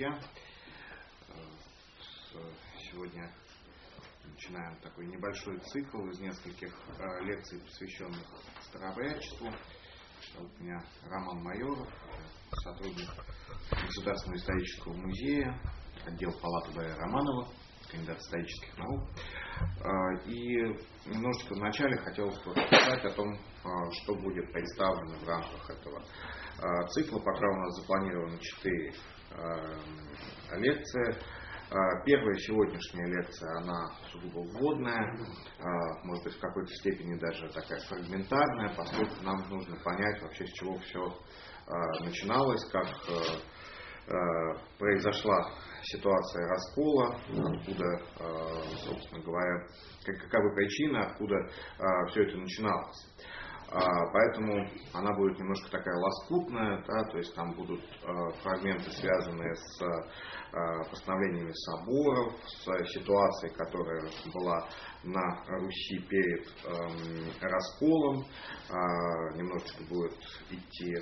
друзья. Сегодня начинаем такой небольшой цикл из нескольких э, лекций, посвященных старообрядчеству. Вот у меня Роман Майоров, сотрудник Государственного исторического музея, отдел палаты Б. Романова, кандидат исторических наук. Э, и немножечко вначале хотелось бы рассказать о том, э, что будет представлено в рамках этого Э, цикла. Пока у нас запланировано 4 э, лекции. Э, первая сегодняшняя лекция, она сугубо вводная, может быть в какой-то степени даже такая фрагментарная, поскольку нам нужно понять вообще с чего все начиналось, как произошла ситуация раскола, откуда, собственно говоря, каковы причины, откуда все это начиналось. А, поэтому она будет немножко такая лоскутная, да, то есть там будут а, фрагменты, связанные с а, постановлениями соборов, с ситуацией, которая была на Руси перед эм, расколом. Немножечко будет идти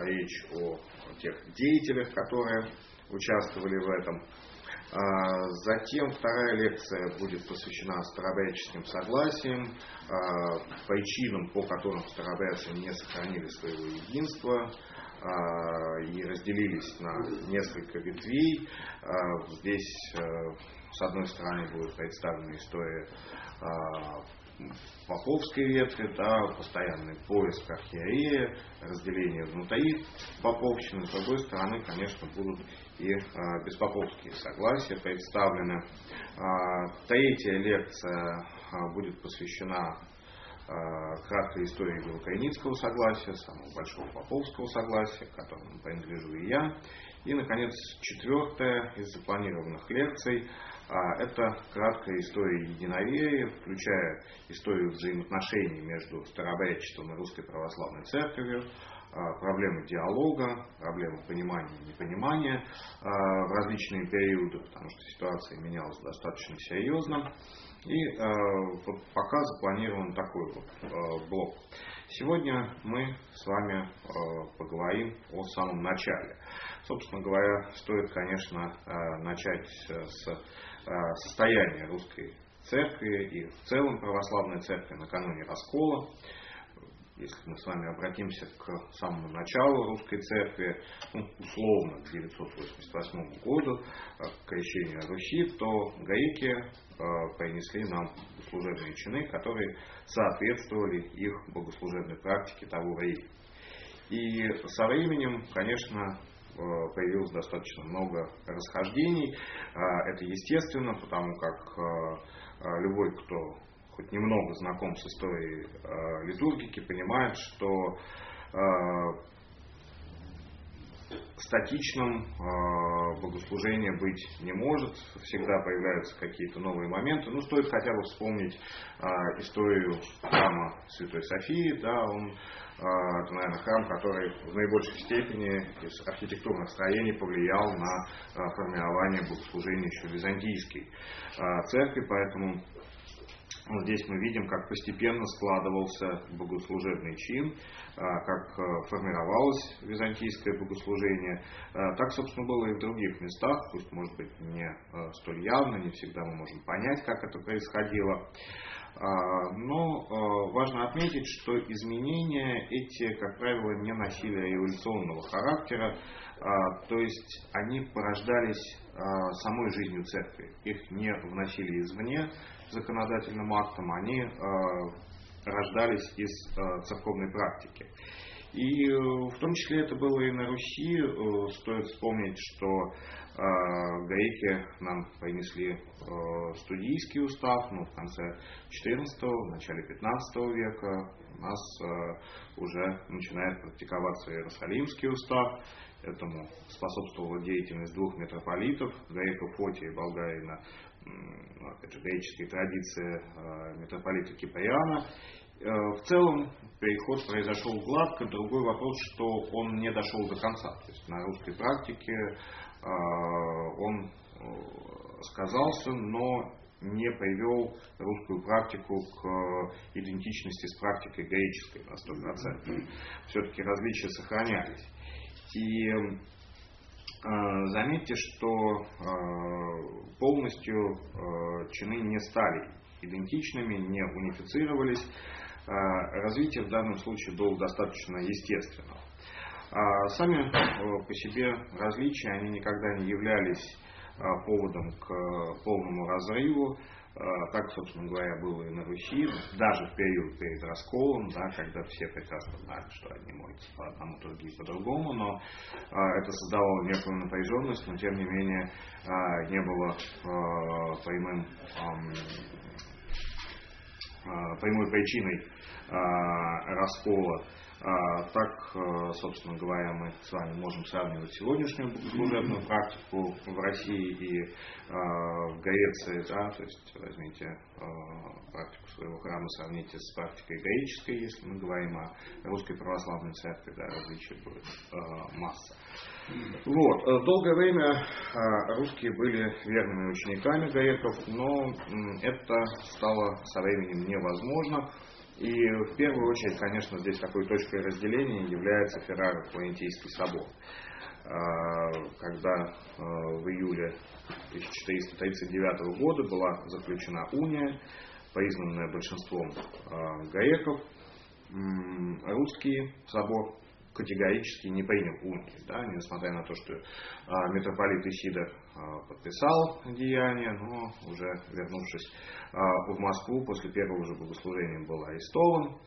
речь о тех деятелях, которые участвовали в этом. А, затем вторая лекция будет посвящена старообрядческим согласиям, а, причинам, по которым старообрядцы не сохранили своего единства а, и разделились на несколько ветвей. Здесь, с одной стороны, будет представлена история поповской ветви, да, постоянный поиск архиерея, разделение внутри поповщины. С другой стороны, конечно, будут и а, беспоповские согласия представлены. А, третья лекция а, будет посвящена краткой истории Белокайницкого согласия, самого большого поповского согласия, к которому принадлежу и я. И, наконец, четвертая из запланированных лекций это краткая история единоверия, включая историю взаимоотношений между старообрядчеством и Русской Православной Церковью, проблемы диалога, проблемы понимания и непонимания а, в различные периоды, потому что ситуация менялась достаточно серьезно. И вот пока запланирован такой вот блок. Сегодня мы с вами поговорим о самом начале. Собственно говоря, стоит, конечно, начать с состояние русской церкви и в целом православной церкви накануне раскола. Если мы с вами обратимся к самому началу русской церкви, ну, условно к 988 году, э, к крещению Руси, то греки э, принесли нам богослужебные чины, которые соответствовали их богослужебной практике того времени. И со временем, конечно, Э, появилось достаточно много расхождений. А, это естественно, потому как э, э, любой, кто хоть немного знаком с историей литургики, понимает, что статичным богослужение быть не может, всегда появляются какие-то новые моменты. Ну, стоит хотя бы вспомнить историю храма Святой Софии, да, он это, наверное, храм, который в наибольшей степени из архитектурных строений повлиял на формирование богослужения еще византийской церкви, поэтому вот здесь мы видим, как постепенно складывался богослужебный чин, как формировалось византийское богослужение. Так, собственно, было и в других местах, пусть, может быть, не столь явно, не всегда мы можем понять, как это происходило. А, но а, важно отметить, что изменения эти, как правило, не носили революционного характера, а, то есть они порождались самой жизнью церкви. Их не вносили извне законодательным актом, они рождались из церковной практики. И э, в том числе это было и на Руси. Э, стоит вспомнить, что э, греки нам принесли студийский устав ну, в конце XIV, в начале XV века. у нас уже начинает практиковаться Иерусалимский устав, Этому способствовала деятельность двух митрополитов, Гаека Фотия и Болгарина, же, греческие традиции митрополита Киприана. В целом переход произошел гладко. Другой вопрос, что он не дошел до конца. То есть на русской практике он сказался, но не привел русскую практику к идентичности с практикой греческой на 100%. Все-таки различия сохранялись. И э, заметьте, что э, полностью э, чины не стали идентичными, не унифицировались. Э, развитие в данном случае было достаточно естественным. Сами э, по себе различия, они никогда не являлись э, поводом к полному разрыву. А, так, собственно говоря, было и на Руси, даже в период перед расколом, да, когда все прекрасно знали, что одни молятся по одному, другие по другому, но а, это создавало некую напряженность, но тем не менее а, не было прямым, прямой причиной раскола так, э, собственно говоря, мы с вами можем сравнивать сегодняшнюю служебную практику в России и э, в Греции, да, то есть возьмите э, практику своего храма, сравните с практикой греческой, если мы говорим о русской православной церкви, да, различий будет масса. Вот. Долгое время русские были верными учениками греков, но это стало со временем невозможно. И в первую очередь, конечно, здесь такой точкой разделения является Ферраро-Флорентийский собор. А, когда а, в июле 1439 года была заключена уния, признанная большинством а, гаеков, русский собор категорически не принял унии, да, несмотря на то, что а, митрополит Исидор а, подписал деяние, но уже вернувшись а, в Москву после первого же богослужения был арестован.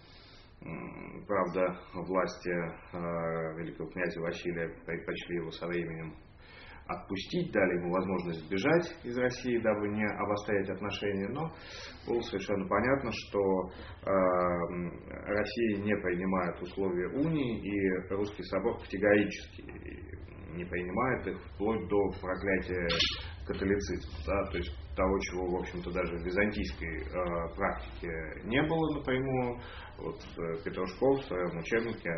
Правда, власти а, великого князя Василия предпочли его со временем отпустить, дали ему возможность сбежать из России, дабы не обострять отношения, но было совершенно понятно, что э, Россия не принимает условия унии, и Русский собор категорически не принимает их вплоть до проклятия католицизма. Да, то есть того, чего, в общем-то, даже в византийской э, практике не было напрямую. Вот э, Петрушков в своем учебнике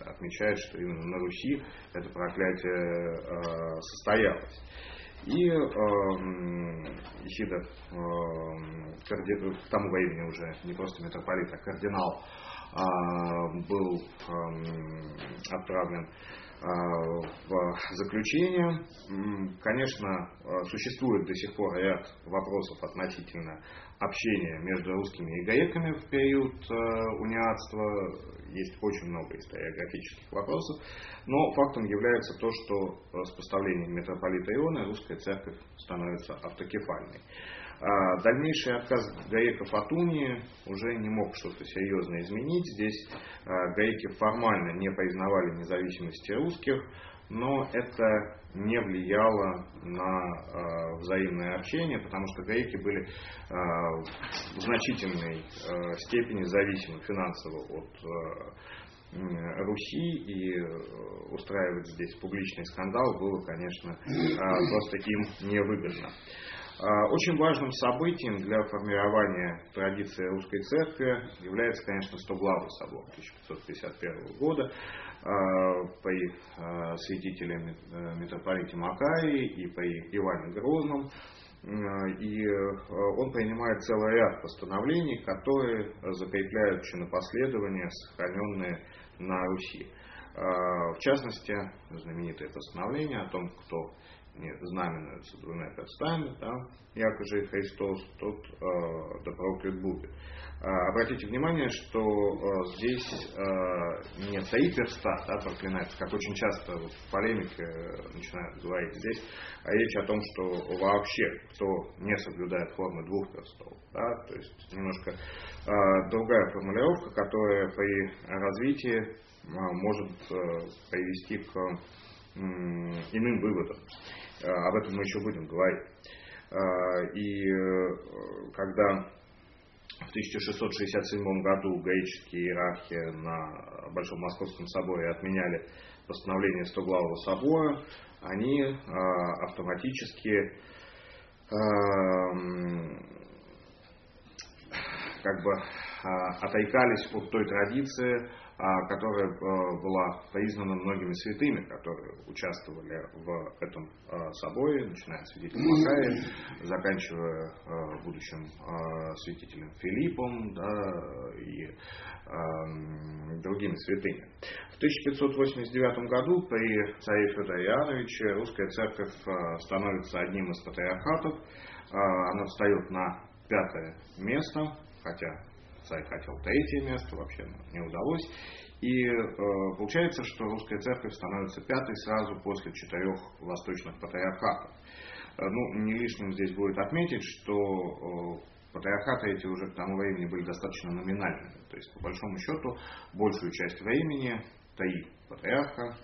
отмечает, что именно на Руси это проклятие э, состоялось. И э, Исидор э, карди... к тому времени уже не просто митрополит, а кардинал э, был э, отправлен в заключение. Конечно, э, существует до сих пор ряд вопросов относительно общения между русскими и гаеками в период э, униатства. Есть очень много историографических вопросов. Но фактом является то, что с поставлением митрополита Иона русская церковь становится автокефальной. А дальнейший отказ гаеков от унии уже не мог что-то серьезно изменить. Здесь а, гаеки формально не признавали независимости русских, но это не влияло на э, взаимное общение, потому что гаеки были э, в значительной э, степени зависимы финансово от э, Руси, и устраивать здесь публичный скандал было, конечно, просто им невыгодно. А, очень важным событием для формирования традиции русской церкви является, конечно, Стоглавый собор 1551 года а, при а, святителе э, митрополите Макарии и при Иване Грозном. И он принимает целый ряд постановлений, которые закрепляют чинопоследования, сохраненные на Руси. В частности, знаменитое постановление о том, кто не знаменуются двумя перстами, да, яко же Христос, тот э, да проклят будет. Э, обратите внимание, что э, здесь э, не три перста да, проклинается, как очень часто вот, в полемике начинают говорить здесь, а речь о том, что вообще кто не соблюдает формы двух перстов. Да, то есть немножко э, другая формулировка, которая при развитии э, может э, привести к иным выводам. Э, об этом мы еще будем говорить. Э, и э, когда в 1667 году гаические иерархи на Большом Московском соборе отменяли постановление Стоглавого собора, они автоматически как бы отойкались от той традиции, которая э, была признана многими святыми, которые участвовали в этом э, соборе, начиная с святителя Макая, заканчивая э, будущим святителем Филиппом да, и эм, другими святыми. В 1589 году при царе Федоре Иоанновиче русская церковь становится одним из патриархатов. Она встает на пятое место, хотя царь хотел третье место, вообще не удалось. И э, получается, что русская церковь становится пятой сразу после четырех восточных патриархатов. Э, ну, не лишним здесь будет отметить, что э, патриархаты эти уже к тому времени были достаточно номинальными. То есть, по большому счету, большую часть времени три патриарха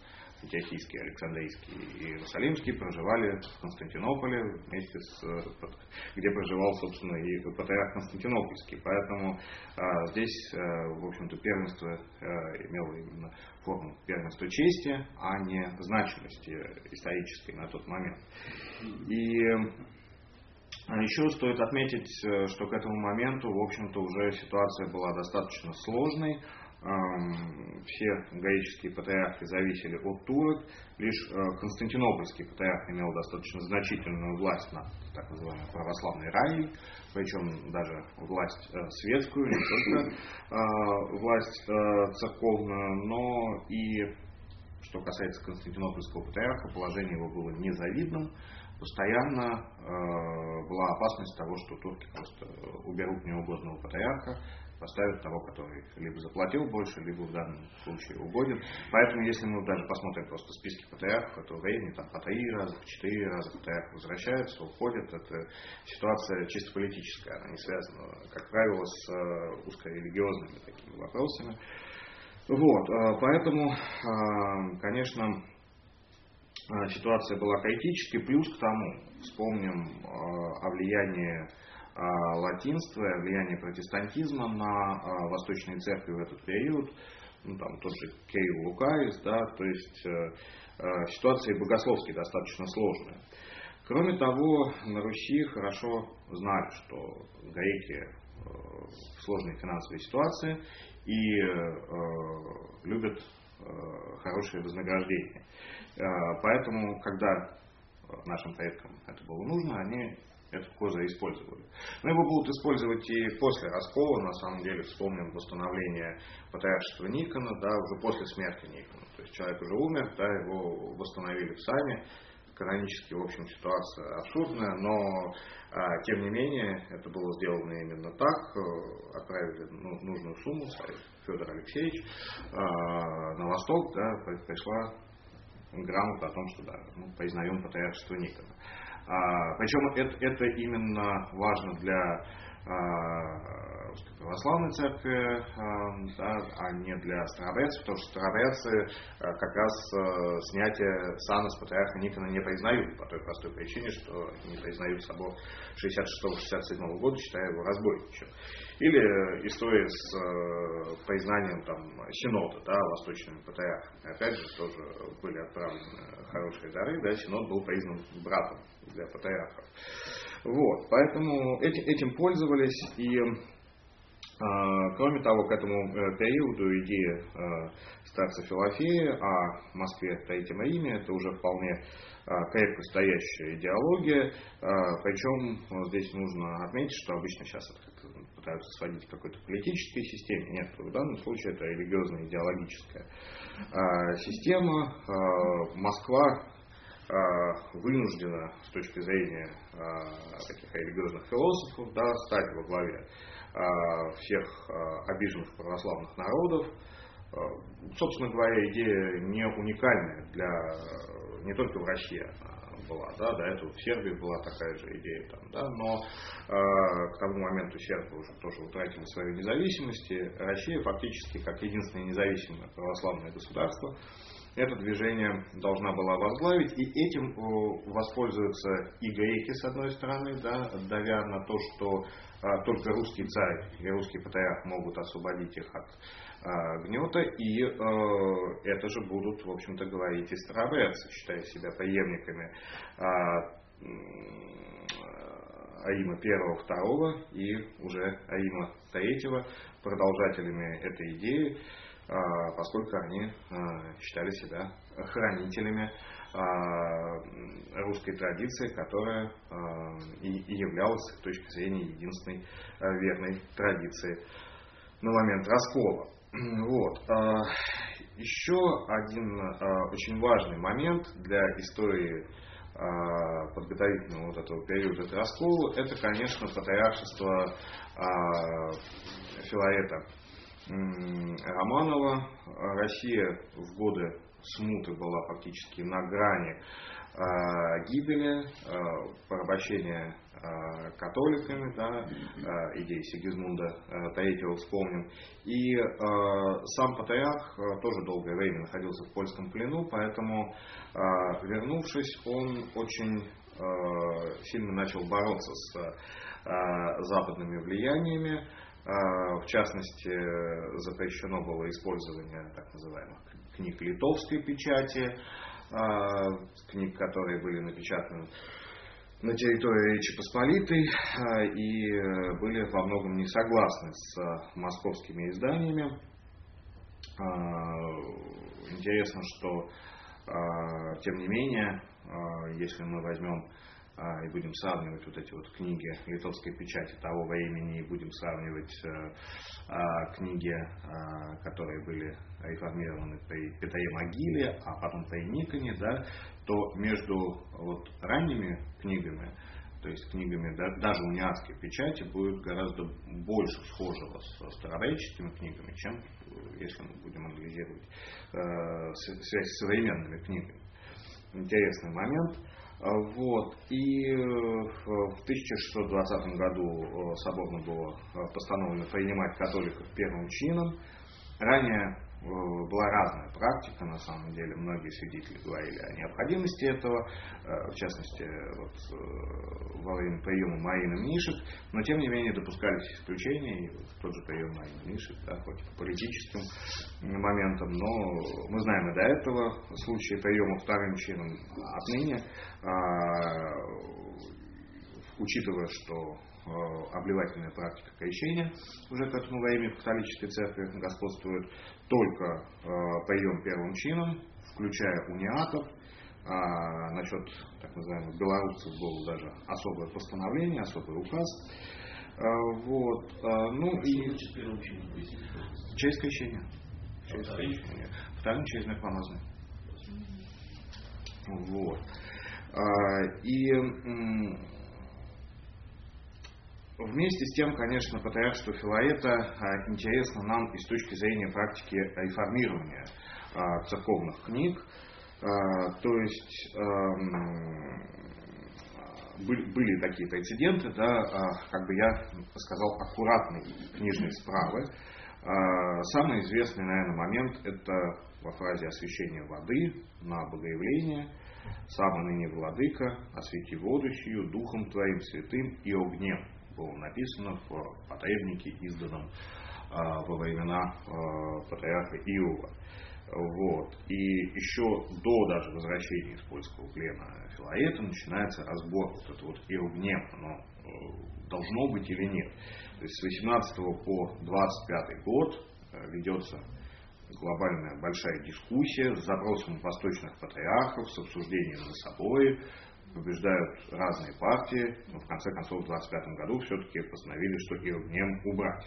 Антиохийский, Александрийский и Иерусалимский проживали в Константинополе вместе с, где проживал, собственно, и патриарх Константинопольский. Поэтому а, здесь, а, в общем-то, первенство а, имело именно форму первенства чести, а не значимости исторической на тот момент. И еще стоит отметить, что к этому моменту, в общем-то, уже ситуация была достаточно сложной все гаические патриархи зависели от турок, лишь э, Константинопольский патриарх имел достаточно значительную власть над так называемой православной раей, причем даже власть э, светскую, не только э, власть церковную, но и, что касается Константинопольского патриарха, положение его было незавидным, постоянно была опасность того, что турки просто уберут неугодного патриарха, поставят того, который либо заплатил больше, либо в данном случае угоден. Поэтому, если мы даже посмотрим просто списки ПТР этого времени, там по три раза, по четыре раза ПТР возвращаются, уходят, это ситуация чисто политическая, она не связана, как правило, с э, узкорелигиозными такими вопросами. Вот, э, поэтому, э, конечно, ситуация была критической, плюс к тому, вспомним о влиянии латинства и влияние протестантизма на а, восточные церкви в этот период, ну, там тот же Кирилл Лукаис, да, то есть э, э, ситуация богословски достаточно сложная. Кроме того, на Руси хорошо знали, что греки э, в сложной финансовой ситуации и любят хорошее вознаграждение. Поэтому, когда нашим предкам это было нужно, они этот козырь использовали. Но его будут использовать и после раскола, на самом деле, вспомним восстановление патриаршества Никона, да, уже после смерти Никона. То есть человек уже умер, да, его восстановили сами. Канонически, в общем, ситуация абсурдная, но а, тем не менее это было сделано именно так. Э, отправили ну, нужную сумму, Федор Алексеевич, а, на восток, да, пришла грамота о том, что да, мы признаем патриаршество Никона. А, причем это, это именно важно для а, православной церкви, а, да, а не для старобрядцев, потому что старобрядцы как раз снятие сана с патриарха Никона не признают, по той простой причине, что не признают собор 66-67 года, считая его разбойничем. Или история с э, признанием там, Синода, да, восточными патриархами. Опять же, тоже были отправлены хорошие дары, да, Синод был признан братом для патриархов. Вот, поэтому этим, этим пользовались и Кроме того, к этому э, периоду идея э, старца Филофея о Москве в Третьем Риме, это уже вполне крепко стоящая идеология, причем здесь нужно отметить, что обычно сейчас это пытаются сводить к какой-то политической системе, нет, в данном случае это религиозно-идеологическая система. Москва вынуждена с точки зрения таких религиозных философов да, стать во главе всех обиженных православных народов. Собственно говоря, идея не уникальная для не только в России была, да, до этого в Сербии была такая же идея, там, да, но э, к тому моменту сербы уже тоже утратили свою независимость, Россия фактически как единственное независимое православное государство это движение должна была возглавить, и этим воспользуются и греки, с одной стороны, да, давя на то, что а, только русский царь и русский патриарх могут освободить их от а, гнета, и а, это же будут, в общем-то, говорить и старообрядцы, считая себя преемниками Аима первого, второго и уже Аима третьего, продолжателями этой идеи, поскольку они а, считали себя хранителями а, русской традиции, которая и являлась с точки зрения единственной верной традиции на момент раскола. Вот. Еще один очень важный момент для истории подготовительного вот этого периода к расколу, это, конечно, патриаршество Филарета Романова. Россия в годы смуты была фактически на грани э, гибели, э, порабощения э, католиками, да, э, идеи Сигизмунда III вспомним. И э, сам патриарх э, тоже долгое время находился в польском плену, поэтому, э, вернувшись, он очень э, сильно начал бороться с э, западными влияниями, в частности, запрещено было использование так называемых книг литовской печати, а, книг, которые были напечатаны на территории Речи Посполитой а, и были во многом не согласны с московскими изданиями. Интересно, что тем не менее, если мы возьмем а, и будем сравнивать вот эти вот книги литовской печати того времени, и будем сравнивать э, а, книги, а, которые были реформированы при Петре Могиле, а потом при Никоне, да, то между вот ранними книгами, то есть книгами да, даже униатской печати, будет гораздо больше схожего с старореческими книгами, чем если мы будем анализировать э, связь с современными книгами. Интересный момент. А, вот. И э, в 1620 году э, соборно было э, постановлено принимать католиков первым чином. Ранее была разная практика, на самом деле, многие свидетели говорили о необходимости этого, э, в частности, вот, э, во время приема Марины Мнишек, но тем не менее допускались исключения, и вот тот же прием Марины Мнишек, да, хоть по политическим моментам, но мы знаем и до этого случаи приема вторым чином отныне, а, учитывая, что обливательная практика крещения уже к этому времени в католической церкви господствует, только э, прием первым чином, включая униатов. А насчет так называемых белорусцев было даже особое постановление, особый указ. А, вот. Ну и через крещение. Через крещение. Вторым через помазание. Вот. И Вместе с тем, конечно, патриаршество Филаета а, интересно нам и с точки зрения практики реформирования а, церковных книг. А, то есть были такие прецеденты, да, как бы я сказал, аккуратной книжной справы. Самый известный, наверное, момент – это во фразе освящения воды на богоявление. «Сам ныне владыка, освети воду сию духом твоим святым и огнем» было написано в потребнике, изданном а, во времена а, патриарха Иова. Вот. И еще до даже возвращения из польского плена Филаета начинается разбор вот это вот Иогнем, оно э, должно быть или нет. То есть с 18 по 25 год э, ведется глобальная большая дискуссия с запросом восточных патриархов, с обсуждением на собой, побеждают разные партии, но в конце концов в 25 году все-таки постановили, что Иргнем убрать.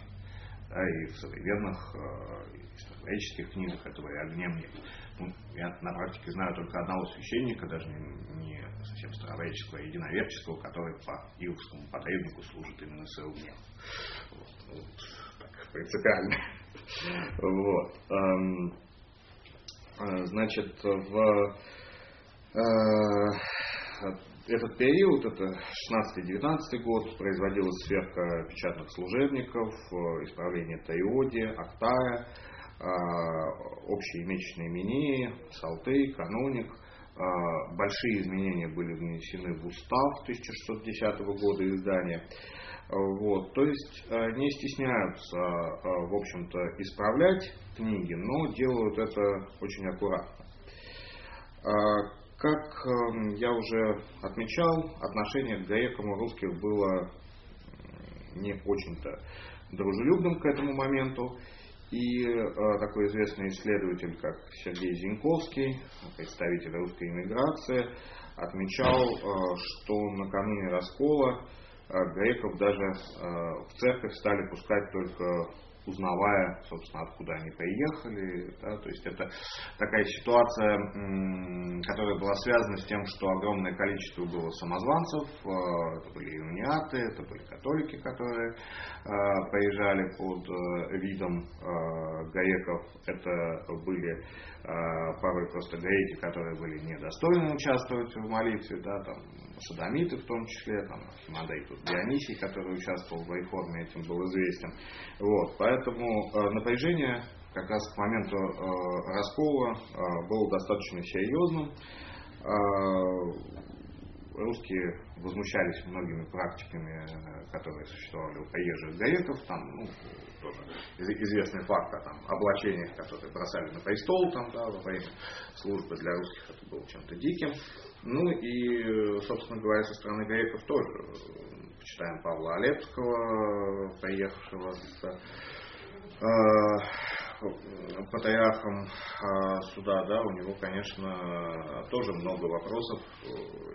Да, и в современных э, исторических книгах этого и огнем нет. Ну, я на практике знаю только одного священника, даже не, не совсем староверческого, а единоверческого, который по иовскому потребнику служит именно с огнем. Вот, вот, так, принципиально. Вот. Эм, э, значит, в э, этот период, это 16-19 год, производилась сверка печатных служебников, э, исправление Таиоди, Актара. общие месячные имении, салты, каноник. Большие изменения были внесены в устав 1610 года издания. Вот, то есть не стесняются, в общем-то, исправлять книги, но делают это очень аккуратно. Как эм, я уже отмечал, отношение к грекам у русских было не очень-то дружелюбным к этому моменту. И э, такой известный исследователь, как Сергей Зинковский, представитель русской иммиграции, отмечал, э, что накануне раскола э, греков даже в церковь стали пускать только узнавая, собственно, откуда они приехали. Да, то есть это такая ситуация, которая была связана с тем, что огромное количество было самозванцев, э, это были униаты, это были католики, которые э, приезжали под э, видом греков, это были порой просто греки, которые были недостойны участвовать в молитве, да, там, садомиты в том числе, там, тут Дионисий, который участвовал в реформе, этим был известен. Вот, поэтому э, напряжение как раз к моменту э, раскола э, было достаточно серьезным. Русские возмущались многими практиками, которые существовали у приезжих гаеков, там, ну, тоже известный факт о там, облачениях, которые бросали на престол там, да, во время службы для русских, это было чем-то диким. Ну и, собственно говоря, со стороны греков тоже. Почитаем Павла Олепского, э, патриархом э, суда, да, у него, конечно, тоже много вопросов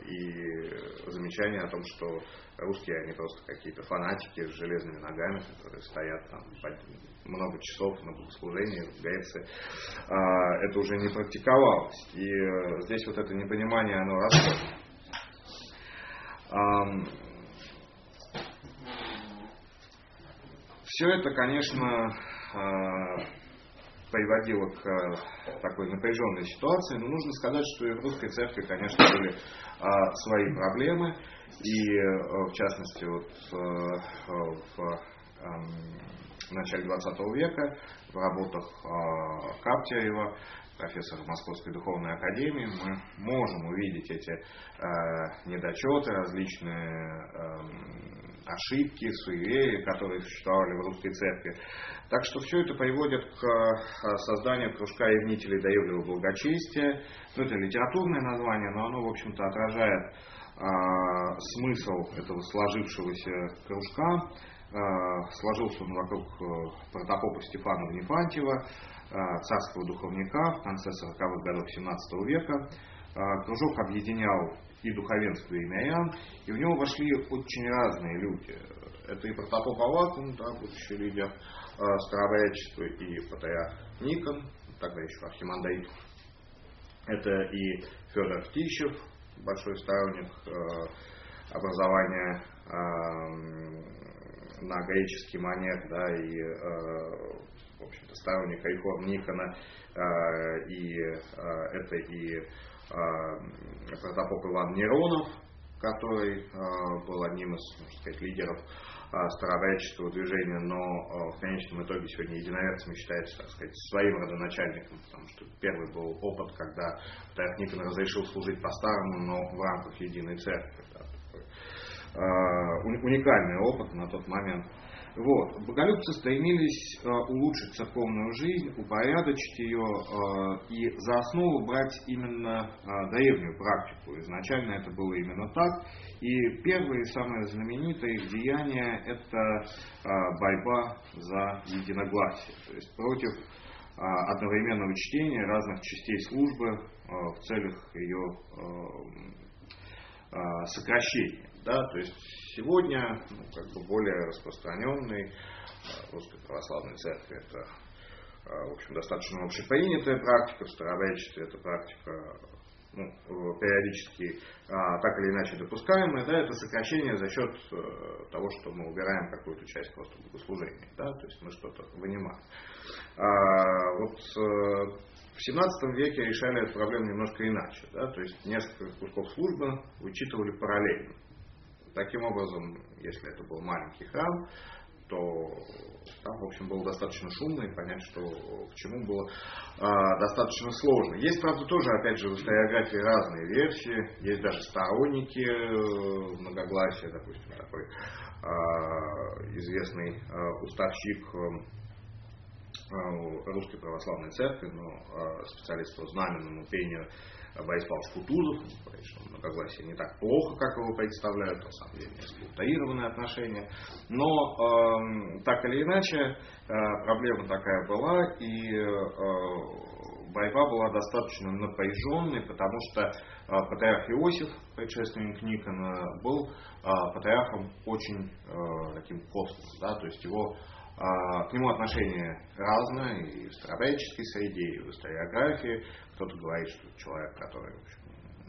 и замечаний о том, что русские, они просто какие-то фанатики с железными ногами, которые стоят там много часов на богослужении в Греции. Это уже не практиковалось. И э, здесь вот это непонимание, оно растет. Все это, конечно, приводило к э, такой напряженной ситуации, но нужно сказать, что и в русской церкви, конечно, были а, свои проблемы. И в частности, вот в эм, начале 20 века в работах Каптерева, профессора Московской духовной академии, мы можем увидеть эти недочеты, различные ошибки, суеверия, которые существовали в русской церкви. Так что все это приводит к созданию кружка ревнителей доевлего благочестия. Ну, это литературное название, но оно, в общем-то, отражает а, смысл этого сложившегося кружка. А, сложился он вокруг э, протопопа Стефана Внефантьева, а, царского духовника в конце 40-х годов 17 века. Кружок объединял и духовенство, и мирян, и в него вошли очень разные люди. Это и протопоп Авакум, да, будущий лидер старообрядчества, и патриарх Никон, тогда еще Архимандрит. Это и Федор Птищев, большой сторонник э, образования э, на греческий манер, да, и, э, в общем-то, сторонник реформ Никона, и это и протопоп Иван Неронов, который был одним из, можно сказать, лидеров старообрядческого движения, но в конечном итоге сегодня единоверцами считается, так сказать, своим родоначальником, потому что первый был опыт, когда Патриарх Никон разрешил служить по-старому, но в рамках единой церкви. Уникальный опыт на тот момент. Вот. Боголюбцы стремились э, улучшить церковную жизнь, упорядочить ее э, и за основу брать именно э, древнюю практику. Изначально это было именно так. И первое и самое знаменитое их деяние – это борьба за единогласие, то есть против одновременного чтения разных частей службы в целях ее сокращения. Да, то есть сегодня ну, как бы более распространенный русской православной церкви это в общем, достаточно общепринятая практика, в старообрядчестве эта практика ну, периодически а, так или иначе допускаемая, да, это сокращение за счет э, того, что мы убираем какую-то часть просто богослужения, да, то есть мы что-то вынимаем. А, вот э, в 17 веке решали эту проблему немножко иначе, да, то есть несколько кусков службы вычитывали параллельно. Таким образом, если это был маленький храм, то там, в общем, было достаточно шумно, и понять, что к чему было а, достаточно сложно. Есть, правда, тоже, опять же, в историографии разные версии. Есть даже сторонники э, многогласия, допустим, такой а, известный а, уставщик а, Русской Православной Церкви, но а, специалист по знаменному пению Борис Павлович Кутузов, что многогласие не так плохо, как его представляют, на самом деле несколько утаированные отношения. Но э, так или иначе, э, проблема такая была, и э, борьба была достаточно напряженной, потому что э, патриарх Иосиф, предшественник Никона, был э, патриархом очень э, таким космосом, да, то есть его к нему отношение разное и в старообрядческой среде, и в историографии. Кто-то говорит, что человек, который общем,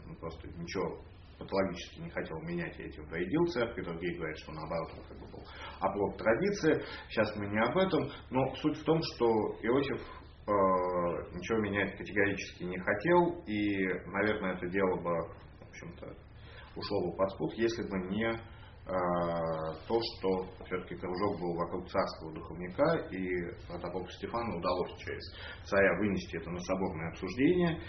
ну, просто ничего патологически не хотел менять и этим вредил церкви, другие говорят, что наоборот он как бы был оплот традиции. Сейчас мы не об этом, но суть в том, что Иосиф э, ничего менять категорически не хотел, и, наверное, это дело бы, в общем-то, ушло бы под спут, если бы не а, то, что все-таки кружок был вокруг царского духовника, и протопопу Стефану удалось через царя вынести это на соборное обсуждение.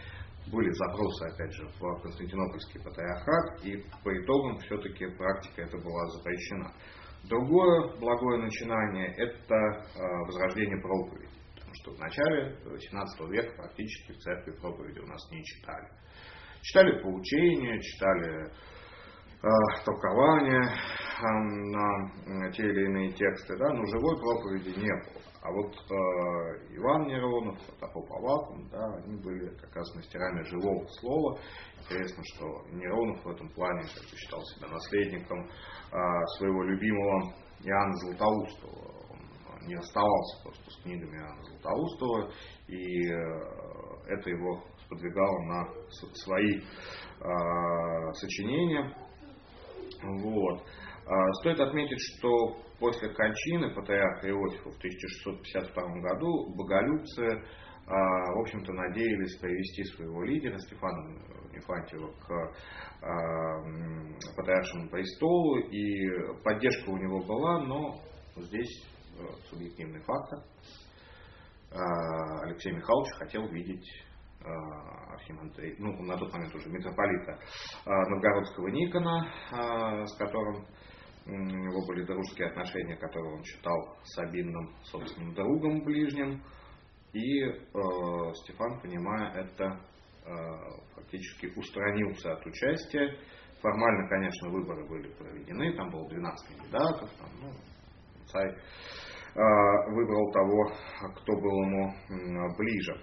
Были запросы, опять же, в Константинопольский патриархат, и по итогам все-таки практика эта была запрещена. Другое благое начинание – это а, возрождение проповеди. Потому что в начале XVIII века практически в церкви проповеди у нас не читали. Читали поучения, читали толкования на те или иные тексты, да, но живой проповеди не было. А вот э, Иван Неронов, Протопоп Авакум, да, они были как раз мастерами живого слова. Интересно, что Неронов в этом плане как бы, считал себя наследником э, своего любимого Иоанна Златоустова. Он не расставался просто с книгами Иоанна Златоустова, и э, это его сподвигало на свои э, сочинения вот. А, стоит отметить, что после кончины патриарха Иосифа в 1652 году боголюбцы, а, в общем-то, надеялись привести своего лидера Стефана Нефантьева к а, патриаршему престолу, и поддержка у него была, но здесь э, субъективный фактор. Алексей Михайлович хотел видеть Э, архимандрита, ну, на тот момент уже митрополита э, Новгородского Никона, э, с которым у него были дружеские отношения, которые он считал Сабинным собственным другом ближним. И э, Стефан, понимая это, э, фактически устранился от участия. Формально, конечно, выборы были проведены, там было 12 кандидатов, там, ну, царь э, выбрал того, кто был ему ближе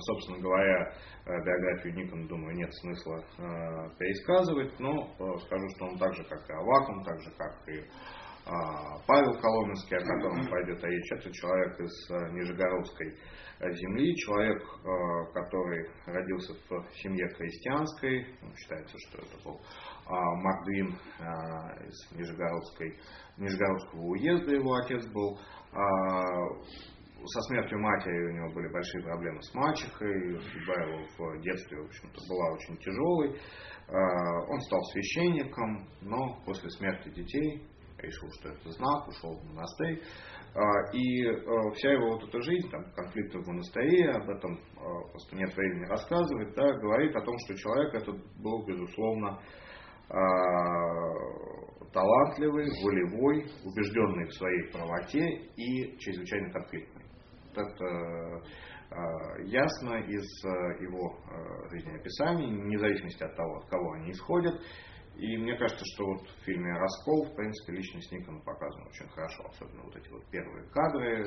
собственно говоря, э, биографию Никона, думаю, нет смысла э, пересказывать, но э, скажу, что он так же, как и Авакум, так же, как и а, Павел Коломенский, о котором пойдет речь, это человек из Нижегородской земли, человек, который родился в семье христианской, считается, что это был а, Магдвин из Нижегородской, Нижегородского уезда, его отец был а, со смертью матери у него были большие проблемы с мачехой, судьба его в детстве, в общем-то, была очень тяжелой. А, он стал священником, но после смерти детей решил, что это знак, ушел в монастырь. А, и а, вся его вот эта жизнь, там, конфликты в монастыре, об этом просто нет времени рассказывать, да, говорит о том, что человек этот был, безусловно, талантливый, волевой, убежденный в своей правоте и чрезвычайно конфликтный. Это э, ясно из э, его э, жизнеописаний, вне зависимости от того, от кого они исходят. И мне кажется, что вот в фильме «Раскол», в принципе, личность Никона показана очень хорошо, особенно вот эти вот первые кадры,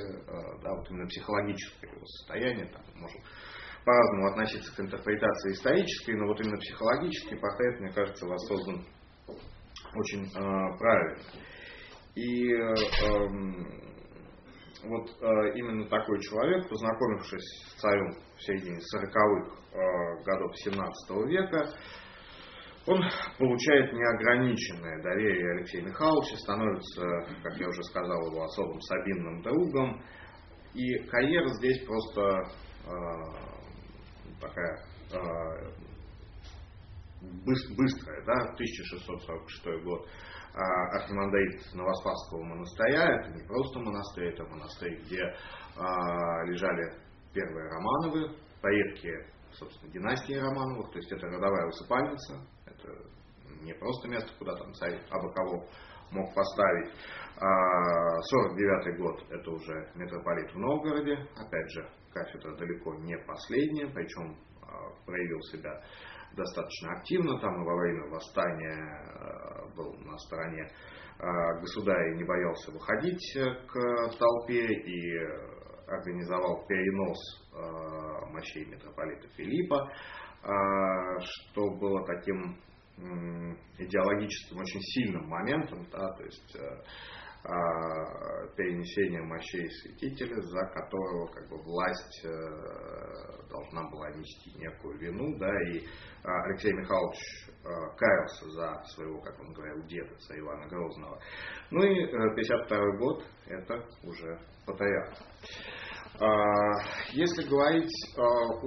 да, вот именно психологическое его состояние, там, можем по-разному относиться к интерпретации исторической, но вот именно психологический портрет, мне кажется, воссоздан очень э, правильно. И э, вот э, именно такой человек, познакомившись с царем в середине 40-х э, годов 17 века, он получает неограниченное доверие Алексея Михайловича, становится, как я уже сказал, его особым сабинным другом. И карьера здесь просто э, такая э, быстрая, да, 1646 год архимандрит Новоспасского монастыря. Это не просто монастырь, это монастырь, где лежали первые Романовы, предки, собственно, династии Романовых, то есть это родовая усыпальница, это не просто место, куда там царь абы кого мог поставить. 49 а, год это уже митрополит в Новгороде, опять же, кафедра далеко не последняя, причем а, проявил себя достаточно активно, там во время восстания а, был на стороне государя и не боялся выходить к толпе и организовал перенос мощей митрополита Филиппа, что было таким идеологическим очень сильным моментом, да, то есть э, перенесение мощей святителя, за которого как бы власть э, должна была нести некую вину, да, и а, Алексей Михайлович э, каялся за своего, как он говорил, деда, за Ивана Грозного. Ну и 52 год это уже. А, если говорить о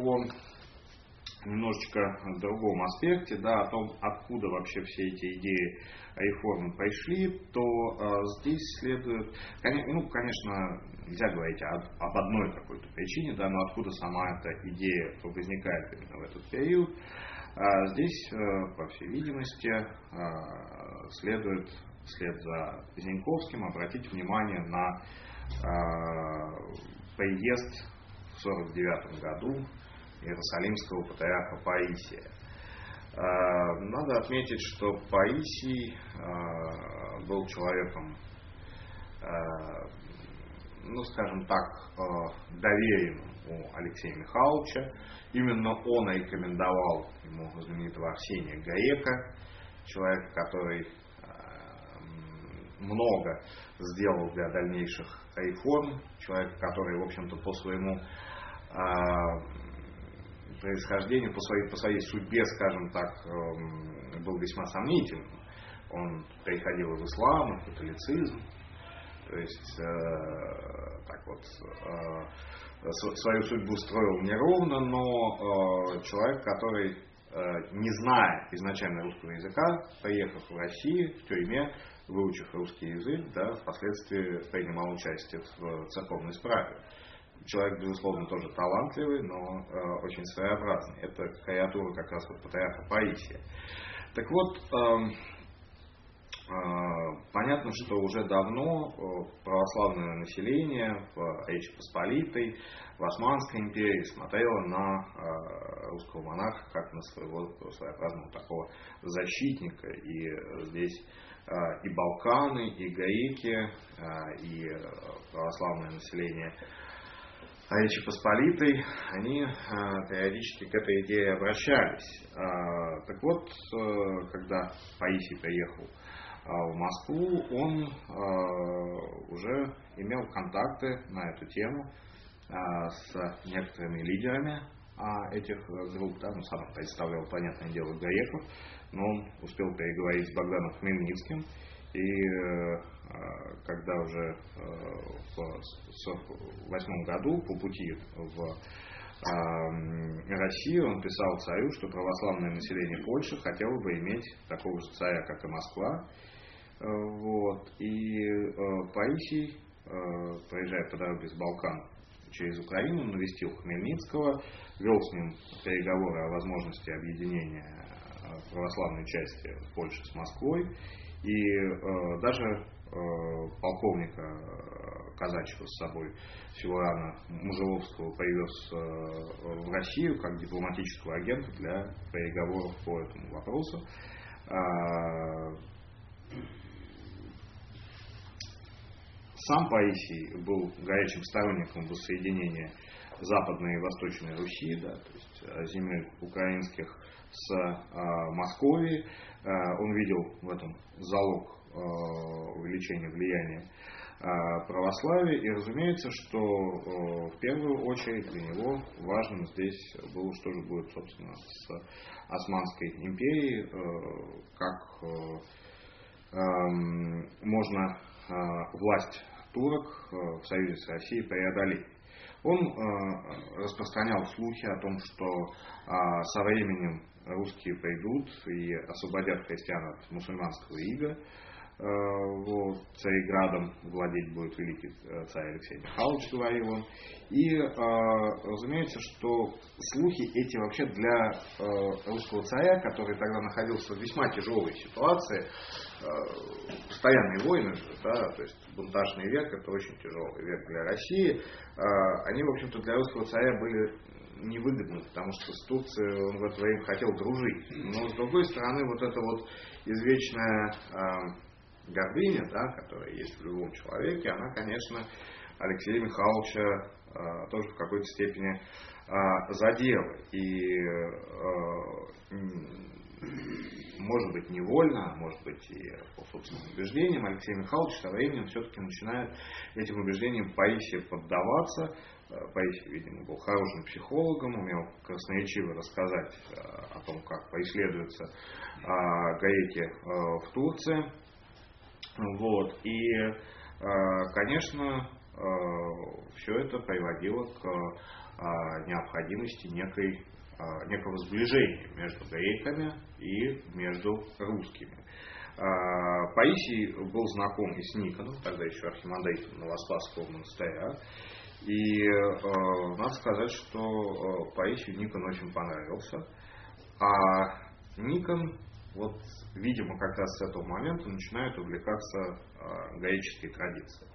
немножечко другом аспекте, да, о том, откуда вообще все эти идеи реформы пришли, то э, здесь следует, ну, конечно, нельзя говорить об, об одной какой-то причине, да, но откуда сама эта идея возникает именно в этот период. А здесь, э, по всей видимости, э, следует вслед за Зиньковским обратить внимание на э, приезд в 1949 году Иерусалимского патриарха Паисия. А, надо отметить, что Паисий а, был человеком, а, ну, скажем так, доверенным у Алексея Михайловича. Именно он рекомендовал ему знаменитого Арсения Гаека, человека, который много сделал для дальнейших реформ, человек, который, в общем-то, по своему происхождению, по своей, по своей судьбе, скажем так, эм, был весьма сомнительным. Он переходил в ислам, в католицизм, то есть э, так вот э, свою судьбу строил неровно, но э, человек, который, э, не зная изначально русского языка, поехав в Россию в тюрьме, выучив русский язык, да, впоследствии принимал участие в церковной справе человек, безусловно, тоже талантливый, но э, очень своеобразный. Это креатура как раз вот патриарха Паисия. Так вот, э, э, понятно, что уже давно э, православное население в Речи Посполитой, в Османской империи смотрело на э, русского монарха как на своего своеобразного такого защитника. И здесь э, и Балканы, и Гаики, и православное население Речи Посполитой, они а, периодически к этой идее обращались. А, так вот, э, когда Паисий приехал а, в Москву, он уже имел контакты на эту тему с некоторыми лидерами этих групп, да, ну, сам представлял, понятное дело, Гаеков, но он успел переговорить с Богданом Хмельницким, и э, когда уже э, в восьмом году по пути в Россию он писал царю, что православное население Польши хотело бы иметь такого же царя, как и Москва. Э, вот. И Паисий, проезжая по дороге с Балкан через Украину, навестил Хмельницкого, вел с ним переговоры о возможности объединения православной части Польши с Москвой. И э, даже э, полковника э, казачьего с собой Силуана Мужеловского привез э, в Россию как дипломатического агента для переговоров по этому вопросу. Э, сам Паисий был горячим сторонником воссоединения Западной и Восточной Руси, да, то есть э, земель украинских с э, Московией. Он видел в этом залог э, увеличения влияния э, православия. И разумеется, что в первую очередь для него важным здесь было, что же будет, собственно, с Османской империей, как эм, можно власть турок в союзе с Россией преодолеть. Он распространял слухи о том, что со временем русские пойдут и освободят христиан от мусульманского ига. Вот, Цареградом владеть будет великий царь Алексей Михайлович, говорил он. И разумеется, что слухи эти вообще для русского царя, который тогда находился в весьма тяжелой ситуации, постоянные войны да, то есть бунтажный век, это очень тяжелый век для России, они, в общем-то, для русского царя были невыгодны, потому что с Турцией он в это время хотел дружить. Но с другой стороны, вот эта вот извечная э, гордыня, да, которая есть в любом человеке, она, конечно, Алексея Михайловича э, тоже в какой-то степени э, задела. И э, может быть, невольно, может быть, и по собственным убеждениям, Алексей Михайлович со временем все-таки начинает этим убеждениям Паисия поддаваться. Паисий, видимо, был хорошим психологом, умел красноречиво рассказать о том, как поисследуются гаеки в Турции. Вот. И, конечно, все это приводило к необходимости некой некого сближения между греками и между русскими. Паисий был знаком и с Никоном, тогда еще архимандритом Новоспасского монастыря. И э, надо сказать, что э, Паисию Никон очень понравился. А Никон, вот, видимо, как раз с этого момента начинает увлекаться э, греческой традицией.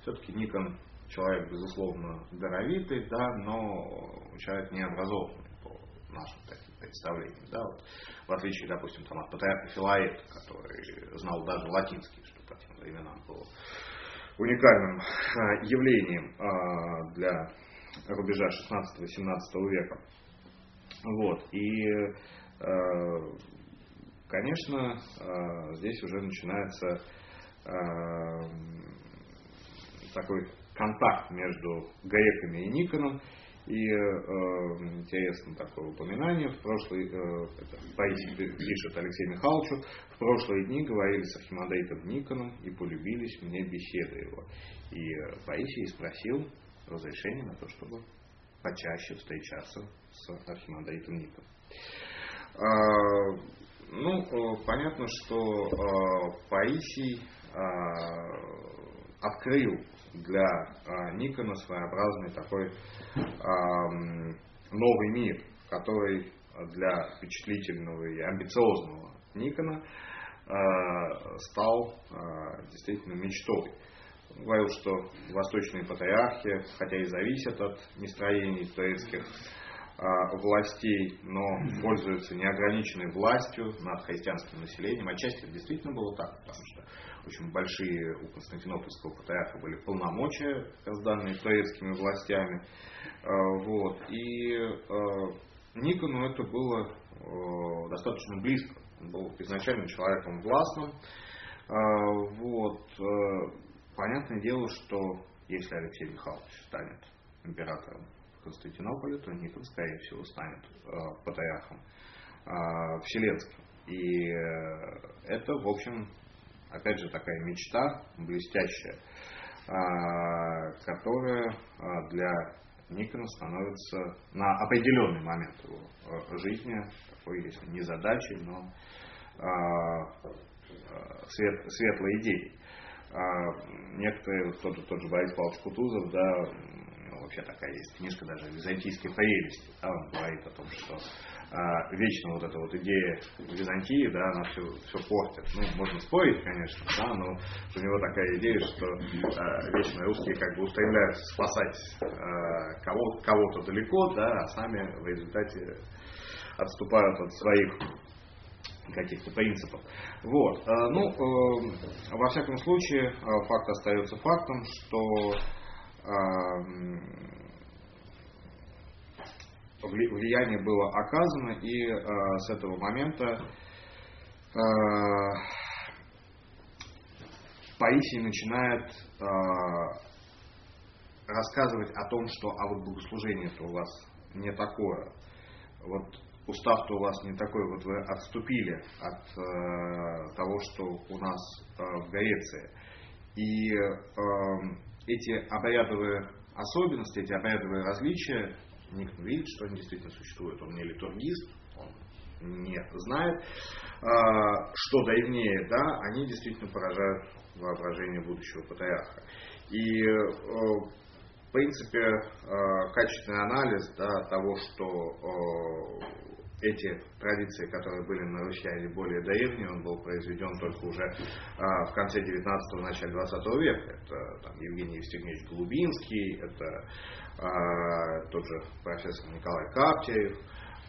Все-таки Никон человек, безусловно, даровитый, да, но человек необразованный нашим таким представлениям. Да, вот, в отличие, допустим, там, от патриарха Филаэта, который знал даже латинский, что по тем временам было уникальным а, явлением а, для рубежа 16-17 века. Вот. И, а, конечно, здесь уже начинается такой контакт между греками и Никоном, и э, интересно такое упоминание, в прошлый, э, это Паисий пишет Алексею Михайловичу, в прошлые дни говорили с Архимандритом Никоном и полюбились мне беседы его. И э, Паисий спросил разрешения на то, чтобы почаще встречаться с Архимандритом Никоном. Э, ну, э, понятно, что э, Паисий э, открыл для Никона своеобразный такой новый мир, который для впечатлительного и амбициозного Никона стал действительно мечтой. Он говорил, что восточные патриархи, хотя и зависят от настроений турецких властей, но пользуются неограниченной властью над христианским населением. Отчасти это действительно было так, потому что очень большие у Константинопольского патриарха были полномочия, данные турецкими властями. А, вот. И а, Никону это было а, достаточно близко. Он был изначально человеком властным. Вот. Понятное дело, что если Алексей Михайлович станет императором Константинополя, то Никон, скорее всего, станет патриархом Вселенским. И э, это, в общем, опять же, такая мечта блестящая, а, которая а, для Никона становится на определенный момент его жизни, такой, если не задачей, но свет, светлой идеей. Некоторые, тот же, тот же Борис Павлович Кутузов, да, вообще такая есть книжка даже «Византийские прелести», да, он говорит о том, что а, вечно вот эта вот идея Византии, да, она все, все портит. Ну, можно спорить, конечно, да, но у него такая идея, что а, вечно русские как бы устремляются спасать а, кого, кого-то далеко, да, а сами в результате отступают от своих каких-то принципов. Вот. Ну, э, во всяком случае, факт остается фактом, что влияние было оказано, и э, с этого момента э, Паисий начинает рассказывать о том, что а вот богослужение-то у вас не такое, вот устав-то у вас не такой, вот вы отступили от э, того, что у нас э, в Греции. И э, эти обрядовые особенности, эти обрядовые различия Никон видит, что они действительно существуют. Он не литургист, он не знает что древнее, да, они действительно поражают воображение будущего патриарха. И в принципе, качественный анализ да, того, что эти традиции, которые были на Руси, они более древние, он был произведен только уже а, в конце 19-го, начале 20 века. Это там, Евгений Евстигневич Голубинский, это а, тот же профессор Николай Каптеев.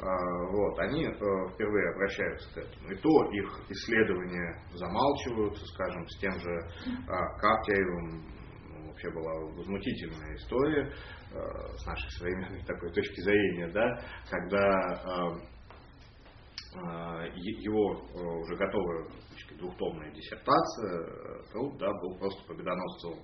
А, вот, они а, впервые обращаются к этому. И то их исследования замалчиваются, скажем, с тем же а, Каптеевым ну, вообще была возмутительная история э, с нашей современной такой точки зрения, да, когда а, его э, уже готовая двухтомная диссертация, труд, да, был просто победоносцем,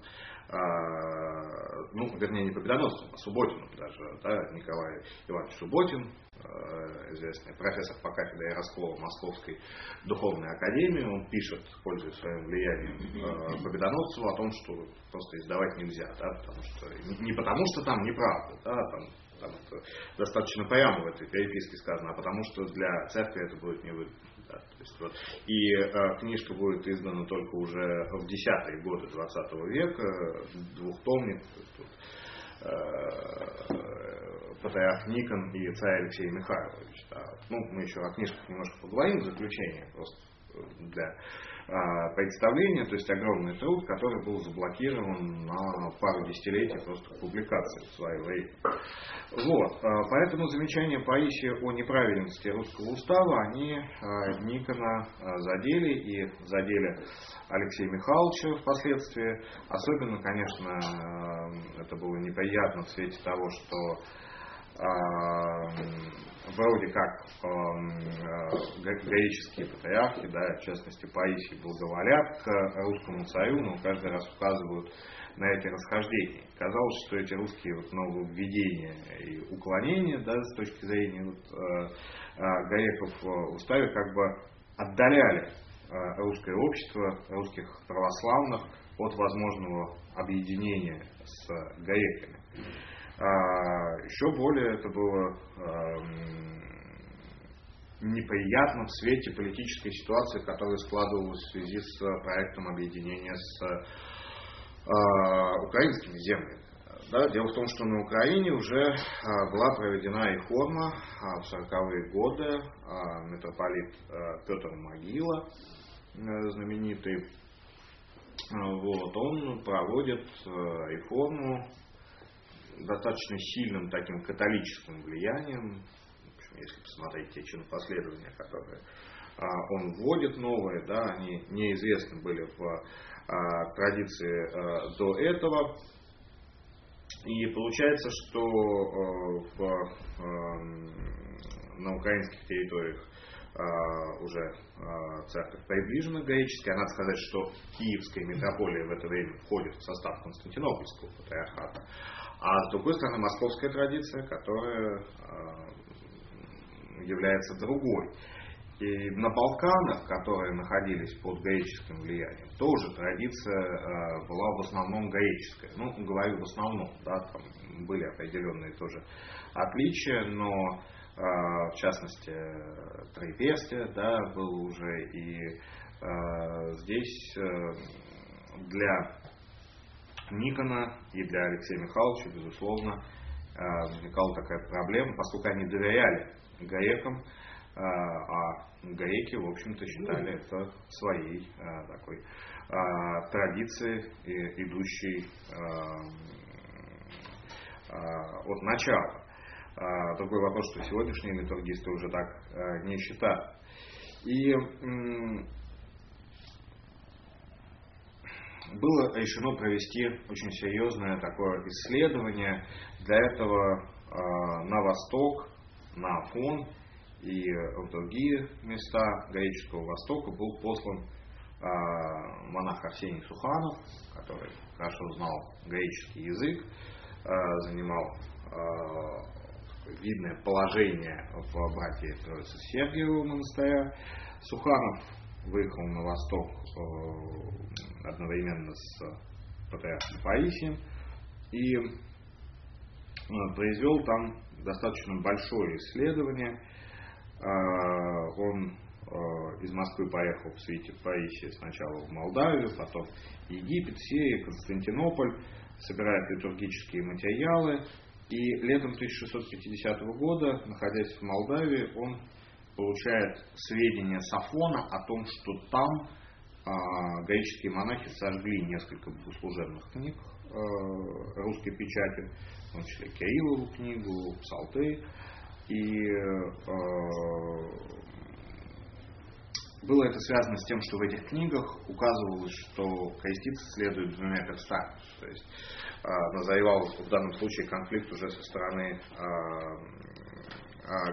ну, вернее, не победоносцем, а Субботиным даже, да, Николай Иванович Субботин, э, известный профессор по кафедре Ярослава Московской духовной академии, он пишет, пользуясь своим влиянием э, Победоносцеву, о том, что просто издавать нельзя, да, потому что, не потому что там неправда, да, там там это достаточно прямо в этой переписке сказано, а потому что для церкви это будет невыгодно. Да, то есть, вот, и э, книжка будет издана только уже в десятые годы 20 века, двухтомник. Тут, э, Патриарх Никон и царь Алексей Михайлович. Да. Ну, мы еще о книжках немножко поговорим в заключение, просто для а, представления, то есть огромный труд, который был заблокирован на пару десятилетий просто публикации в свое время. Вот. А, поэтому замечания Паисия о неправильности русского устава, они а, Никона задели и задели Алексея Михайловича впоследствии. Особенно, конечно, это было неприятно в свете того, что вроде как э, греческие патриархи, да, в частности Паисий, благоволят к русскому царю, но каждый раз указывают на эти расхождения. Казалось, что эти русские вот, нововведения и уклонения да, с точки зрения вот, э, э, греков в уставе как бы отдаляли русское общество, русских православных от возможного объединения с греками. А, еще более это было неприятно в свете политической ситуации, которая складывалась в связи с проектом объединения с а, украинскими землями. Да, дело в том, что на Украине уже а, была проведена реформа в 40-е годы. Митрополит Петр Могила, э, знаменитый, вот, он проводит э, реформу достаточно сильным таким католическим влиянием, общем, если посмотреть те чинопоследования, которые а, он вводит новые, да, они неизвестны были в а, традиции а, до этого. И получается, что в, на украинских территориях уже церковь приближена к греческой. Надо сказать, что Киевская митрополия в это время входит в состав Константинопольского патриархата. А с другой стороны, московская традиция, которая а, является другой. И на Балканах, которые находились под греческим влиянием, тоже традиция а, была в основном греческая. Ну, говорю в основном, да, там были определенные тоже отличия, но а, в частности Троепестие, да, было уже и здесь э, для Никона и для Алексея Михайловича, безусловно, э, возникала такая проблема, поскольку они доверяли грекам, э, а греки, в общем-то, считали это своей э, такой традицией, идущей от начала. Другой вопрос, что сегодняшние литургисты уже так не считают. И было решено провести очень серьезное такое исследование. Для этого э, на восток, на Афон и в другие места греческого Востока был послан э, монах Арсений Суханов, который хорошо знал греческий язык, э, занимал видное положение в братье Троицы Сергиевого монастыря. Суханов выехал на восток одновременно с патриархом Паисием и э, произвел там достаточно большое исследование. Э, он из Москвы поехал в свете Паисия сначала в Молдавию, потом Египет, Сирия, Константинополь, собирает литургические материалы. И летом 1650 года, находясь в Молдавии, он получает сведения Сафона о том, что там греческие монахи сожгли несколько богослужебных книг а, русской печати, в том числе Кириллову книгу, Псалты. И а, было это связано с тем, что в этих книгах указывалось, что креститься следует двумя перстами. То есть назревал в данном случае конфликт уже со стороны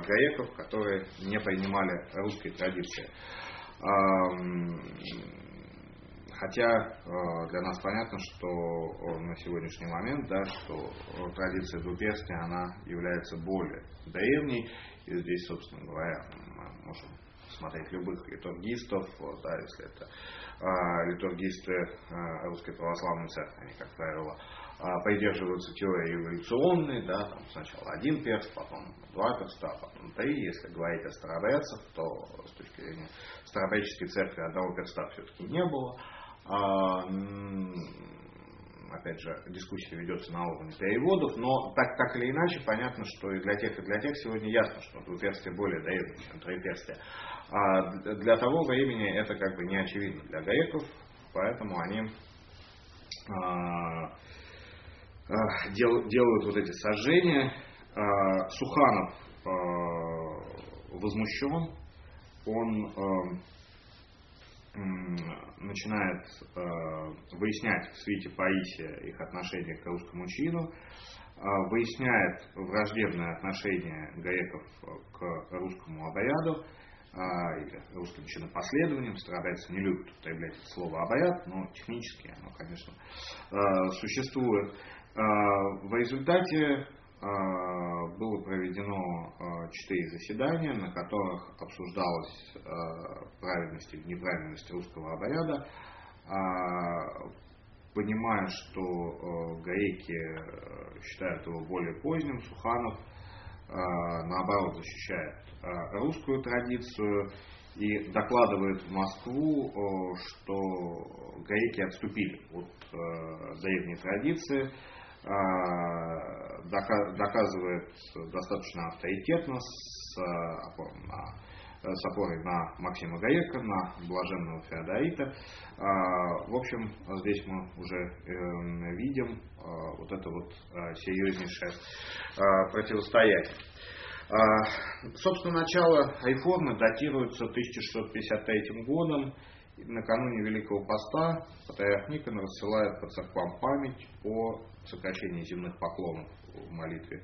греков, которые не принимали русской традиции. Хотя э, для нас понятно, что э, на сегодняшний момент, да, что традиция двуперстия, она является более древней. И здесь, собственно говоря, мы можем смотреть любых литургистов, да, если это э, литургисты э, Русской Православной Церкви, они, как правило, э, придерживаются теории эволюционной, да, там сначала один перст, потом два перста, потом три. Если говорить о старобрядцах, то с точки зрения старобрядческой церкви одного перста все-таки не было. А, опять же, дискуссия ведется на уровне переводов, но так, так или иначе, понятно, что и для тех, и для тех сегодня ясно, что двуперстие более древнее, чем троеперстие. А для того времени это как бы не очевидно для греков, поэтому они а, а, дел, делают вот эти сожжения. Суханов возмущен, он начинает э, выяснять в свете Паисия их отношение к русскому чину, э, выясняет враждебное отношение греков к русскому обряду, э, или русским чинопоследованиям. Старобрядцы не любят употреблять это слово обряд, но технически оно, конечно, э, существует. Э, в результате было проведено а, четыре заседания, на которых обсуждалась а, правильность или неправильность русского обряда. Понимая, что греки считают его более поздним, Суханов наоборот защищает русскую традицию и докладывает в Москву, что греки отступили от древней традиции, доказывает достаточно авторитетно с опорой на, с опорой на Максима Гаека, на блаженного Феодорита. В общем, здесь мы уже эм, видим вот это вот серьезнейшее противостояние. Собственно, начало реформы датируется 1653 годом. Накануне Великого Поста патриарх Никон рассылает по церквам память о сокращении земных поклонов в молитве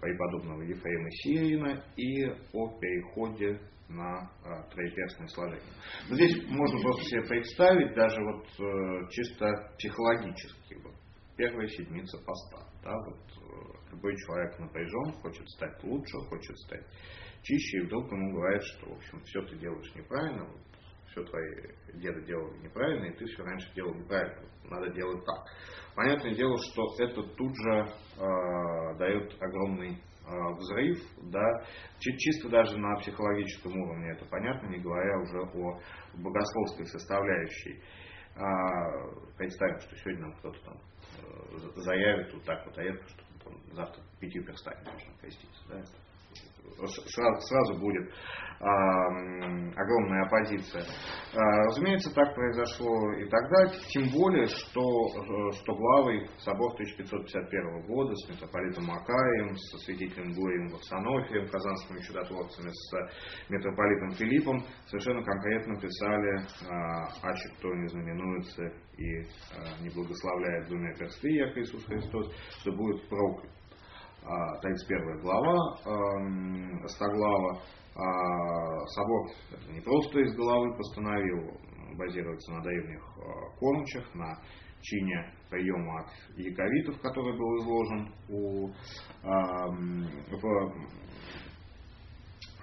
преподобного Ефрема Сирина и о переходе на а, троеперстное сложение. Но здесь можно просто себе представить, даже вот э, чисто психологически, вот, первая седмица поста. Да, вот, э, любой человек напряжен, хочет стать лучше, хочет стать чище, и вдруг ему говорят, что, в общем, все ты делаешь неправильно, все твои деды делали неправильно, и ты все раньше делал неправильно. Надо делать так. Понятное дело, что это тут же э, дает огромный э, взрыв, да, чисто даже на психологическом уровне это понятно, не говоря уже о богословской составляющей. Э, представим, что сегодня нам кто-то там э, заявит вот так вот, а это, что завтра пятью перстами нужно креститься. Да, сразу, сразу будет а, огромная оппозиция. А, разумеется, так произошло и тогда, тем более, что, э, что главой собор 1551 года с митрополитом Макаем, со святителем Гурием Варсонофием, казанскими чудотворцами, с митрополитом Филиппом совершенно конкретно писали, а, аще кто не знаменуется и а, не благословляет двумя персты, як Иисус Христос, что будет проклят. 31 глава Стоглава, а, собор не просто из головы постановил, базироваться на древних а, кормчах, на чине приема от яковитов, который был изложен у, в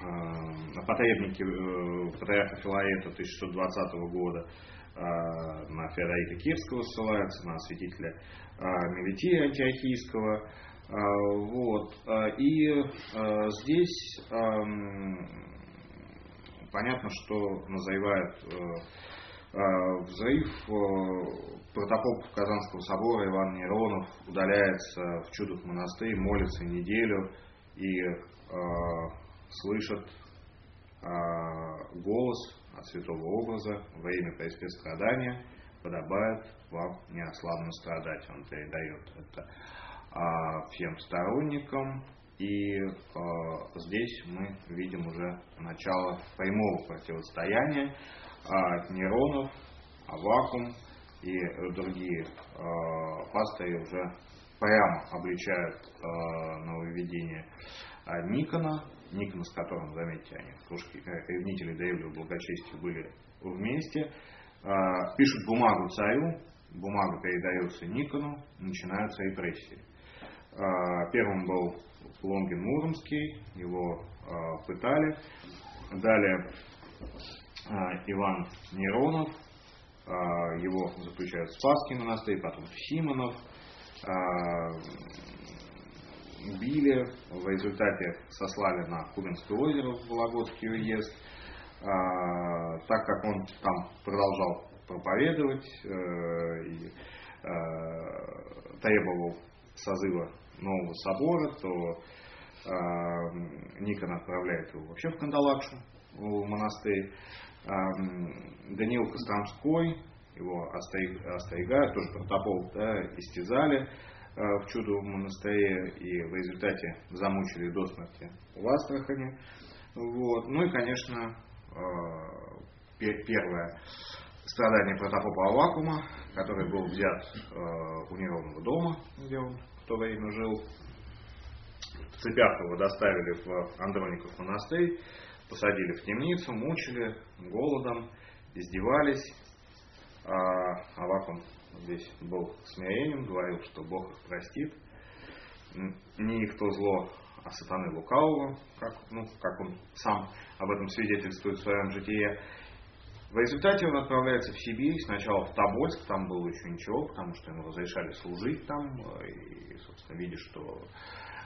на потребнике э, патриарха Филаета 1620 года на Феодорита Кирского ссылается, на святителя Мелития Антиохийского, а, вот. А, и а, здесь понятно, что назревает взрыв. Протопоп Казанского собора Иван Неронов удаляется в Чудов монастырь, молится неделю и слышит голос от святого образа во имя Пресвятого страдания подобает вам неослабно страдать. Он передает это а, всем сторонникам. И а, здесь мы видим уже начало прямого противостояния а, нейронов, Авакум и другие а, пастыри уже прямо обличают а, нововведение а, Никона, Никона, с которым, заметьте, они, кружки, ревнители Даевлева благочестия были вместе, а, пишут бумагу царю, бумага передается Никону, начинаются репрессии. А, первым был Лонгин Муромский, его а, пытали. Далее Иван Неронов, его заключают в Спасский монастырь, потом в Симонов, били, в результате сослали на Кубинское озеро в Вологодский уезд – а, так как он там продолжал проповедовать э, и э, требовал созыва нового собора, то а, Никон отправляет его вообще в Кандалакшу, в монастырь. А, Даниил Костромской, его остерегают, тоже протопол, да, истязали в чудовом монастыре и в результате замучили до смерти в Астрахане. Вот. Ну и, конечно, первое страдание протопопа Авакума, который был взят у Неровного дома, где он в то время жил. В цепях его доставили в Андроников монастырь, посадили в темницу, мучили голодом, издевались. А Авакум здесь был смирением, говорил, что Бог их простит. Никто зло а сатаны лукавого, как, ну, как он сам об этом свидетельствует в своем житии. В результате он отправляется в Сибирь, сначала в Тобольск, там было еще ничего, потому что ему разрешали служить там, и, собственно, видя, что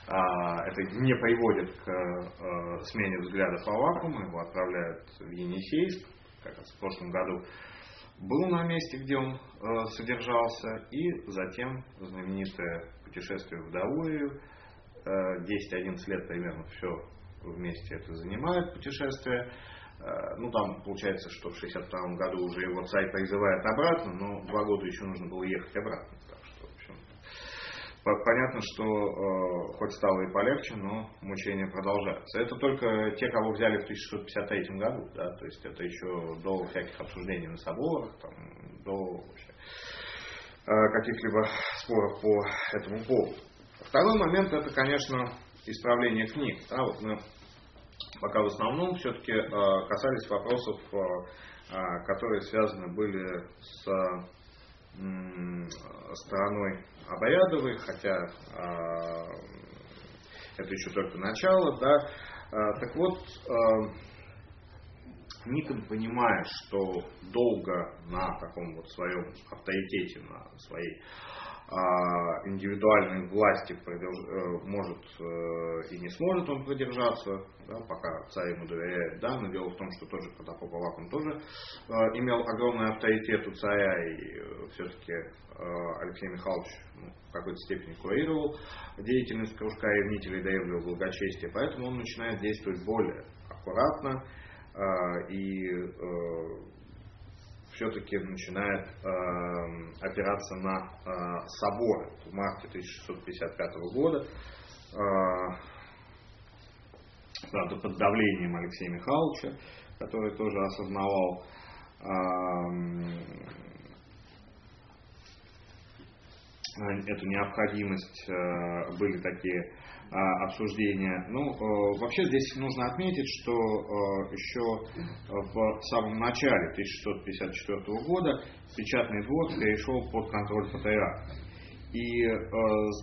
а, это не приводит к а, смене взглядов Авакума, его отправляют в Енисейск, как раз в прошлом году был на месте, где он а, содержался, и затем знаменитое путешествие в Даурию, 10-11 лет примерно все вместе это занимает путешествие. Э, ну, там получается, что в 62 году уже его царь призывает обратно, но два года еще нужно было ехать обратно. Так что, в общем, понятно, что э, хоть стало и полегче, но мучения продолжаются. Это только те, кого взяли в 1653 году, да, то есть это еще до всяких обсуждений на соборах, там, до вообще, э, каких-либо споров по этому поводу. Второй момент это, конечно, исправление книг. Да, вот мы пока в основном все-таки э, касались вопросов, э, э, которые связаны были с стороной обрядовой, хотя это еще только начало, да. Так вот, Никон понимает, что долго на таком вот своем авторитете, на своей индивидуальной власти э, может э, и не сможет он продержаться, да, пока царь ему доверяет, да, но дело в том, что тоже Протопоп он тоже э, имел огромный авторитет у царя, и все-таки Алексей Михайлович ну, в какой-то степени курировал деятельность кружка ревнителей Даевлева благочестия, поэтому он начинает действовать более аккуратно и все-таки начинает э, опираться на э, соборы в марте 1655 года. Э, под давлением Алексея Михайловича, который тоже осознавал э, эту необходимость, э, были такие обсуждения. Ну, э, вообще здесь нужно отметить, что э, еще в самом начале 1654 года печатный двор перешел под контроль патриарха. И э,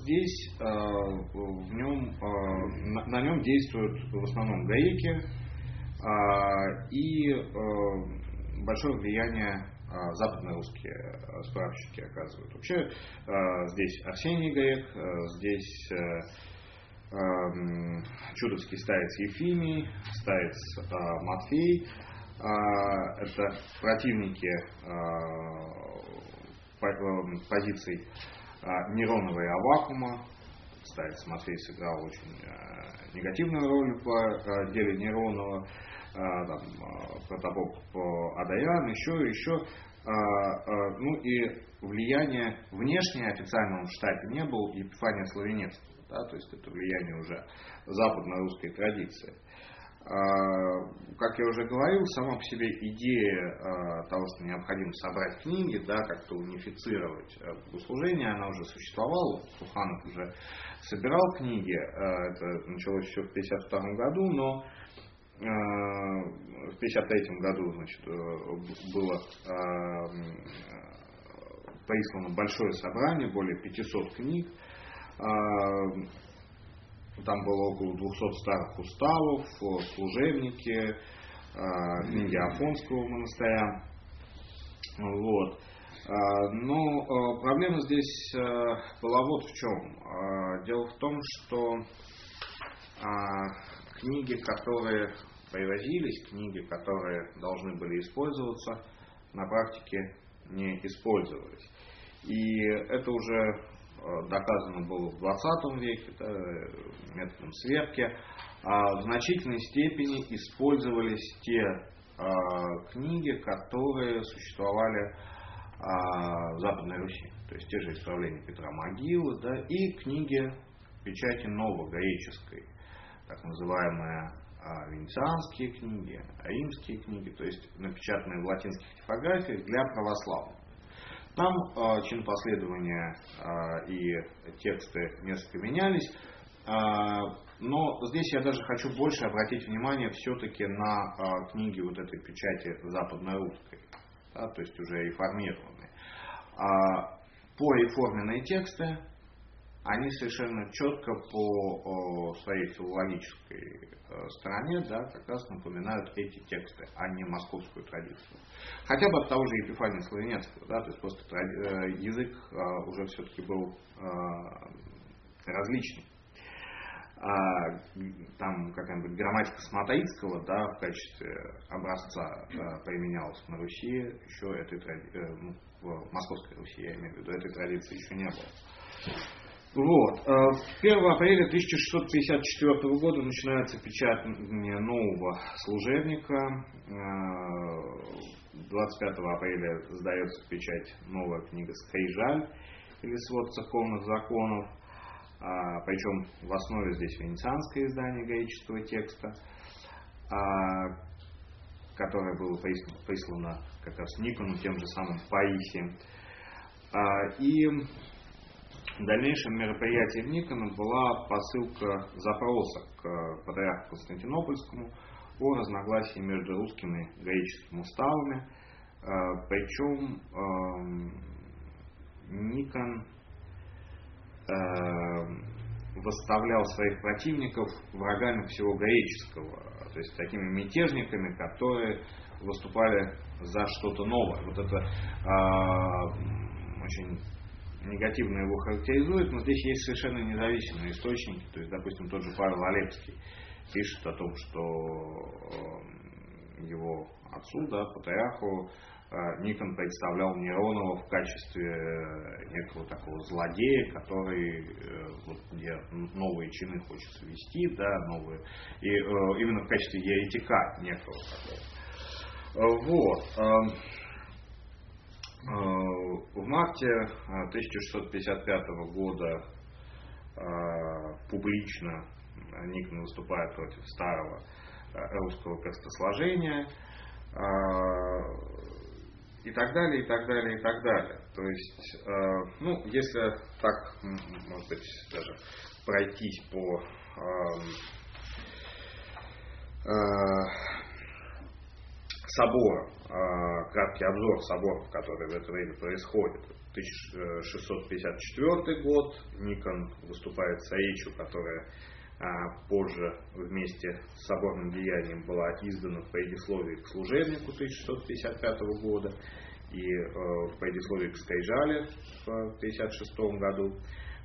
здесь э, в нем, э, на, нем действуют в основном гаеки э, и э, большое влияние западно-русские справочники оказывают. Вообще здесь Арсений Гаек, здесь чудовский старец Ефимий, старец э, Матфей, это противники позиций Неронова и Авакума. Кстати, Матвей сыграл очень негативную роль в деле Неронова. Там, Протопоп Адаян, еще, еще. Ну и влияние внешнее официального в штате не было Епифания Славенецкого. Да, то есть это влияние уже западно-русской традиции. А, как я уже говорил, сама по себе идея а, того, что необходимо собрать книги, да, как-то унифицировать а, богослужение, она уже существовала. Суханов уже собирал книги, это началось еще в 1952 году, но в 1953 году значит, э, было прислано большое собрание, более 500 книг. Там было около 200 старых уставов, служебники, книги Афонского монастыря. Вот. Но проблема здесь была вот в чем. Дело в том, что книги, которые привозились, книги, которые должны были использоваться, на практике не использовались. И это уже доказано было в 20 веке да, методом сверки, а в значительной степени использовались те а, книги, которые существовали а, в Западной Руси. То есть те же исправления Петра Могилы да, и книги печати новогреческой, так называемые венецианские книги, римские книги, то есть напечатанные в латинских типографиях для православных. Там э, чин последования э, и тексты несколько менялись. Э, но здесь я даже хочу больше обратить внимание все-таки на э, книги вот этой печати западно-русской, да, то есть уже реформированные. А, по реформенные тексты они совершенно четко по своей филологической э, стороне да, как раз напоминают эти тексты, а не московскую традицию. Хотя бы от того же Епифания Славянецкого, да, то есть просто э, язык э, уже все-таки был различный. А, там какая-нибудь грамматика Сматаицкого да, в качестве образца применялась на Руси, еще этой ну, в Московской Руси, я имею в виду, этой традиции еще не было. Вот. 1 э, апреля 1654 года начинается печатание нового служебника. 25 э, апреля сдается в печать новая книга «Скрижаль» или «Свод церковных законов». А, Причем в основе здесь венецианское издание греческого текста, которое было прислано как раз Никону, тем же самым Паисием. И дальнейшим мероприятием Никона была посылка запроса к патриарху Константинопольскому о разногласии между русскими и греческими уставами. Э, Причем эм, Никон э, выставлял своих противников врагами всего греческого, то есть такими мятежниками, которые выступали за что-то новое. Вот это э, очень негативно его характеризует, но здесь есть совершенно независимые источники. То есть, допустим, тот же Павел Олепский пишет о том, что эм, его отцу, да, патриарху, э, Никон представлял Неронова в качестве э, некого такого злодея, который э, вот, где новые чины хочется вести, да, новые, и именно в качестве еретика некого. Вот. Эм, Э, в марте 1655 э, года э, публично Никон выступает против старого русского крестосложения и так далее, и так далее, и так далее. То есть, ну, если так, может быть, даже пройтись по соборам, а, краткий обзор соборов, которые в это время происходят. 1654 год Никон выступает с речью, которая а, позже вместе с соборным деянием была издана в предисловии к служебнику 1655 года и э, в предисловии к Скайжале в 1956 году.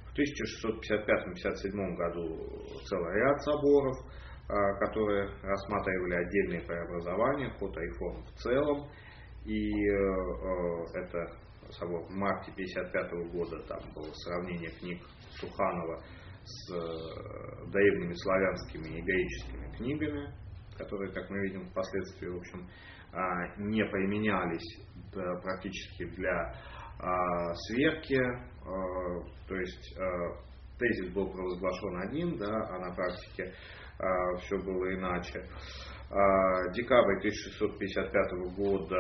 В 1655-57 году целый ряд соборов, которые рассматривали отдельные преобразования, ход айфона в целом. И это собор в марте 1955 года, там было сравнение книг Суханова с древними славянскими и греческими книгами, которые, как мы видим, впоследствии, в общем, не применялись практически для сверки, то есть тезис был провозглашен один, да, а на практике а, все было иначе. А, декабрь 1655 года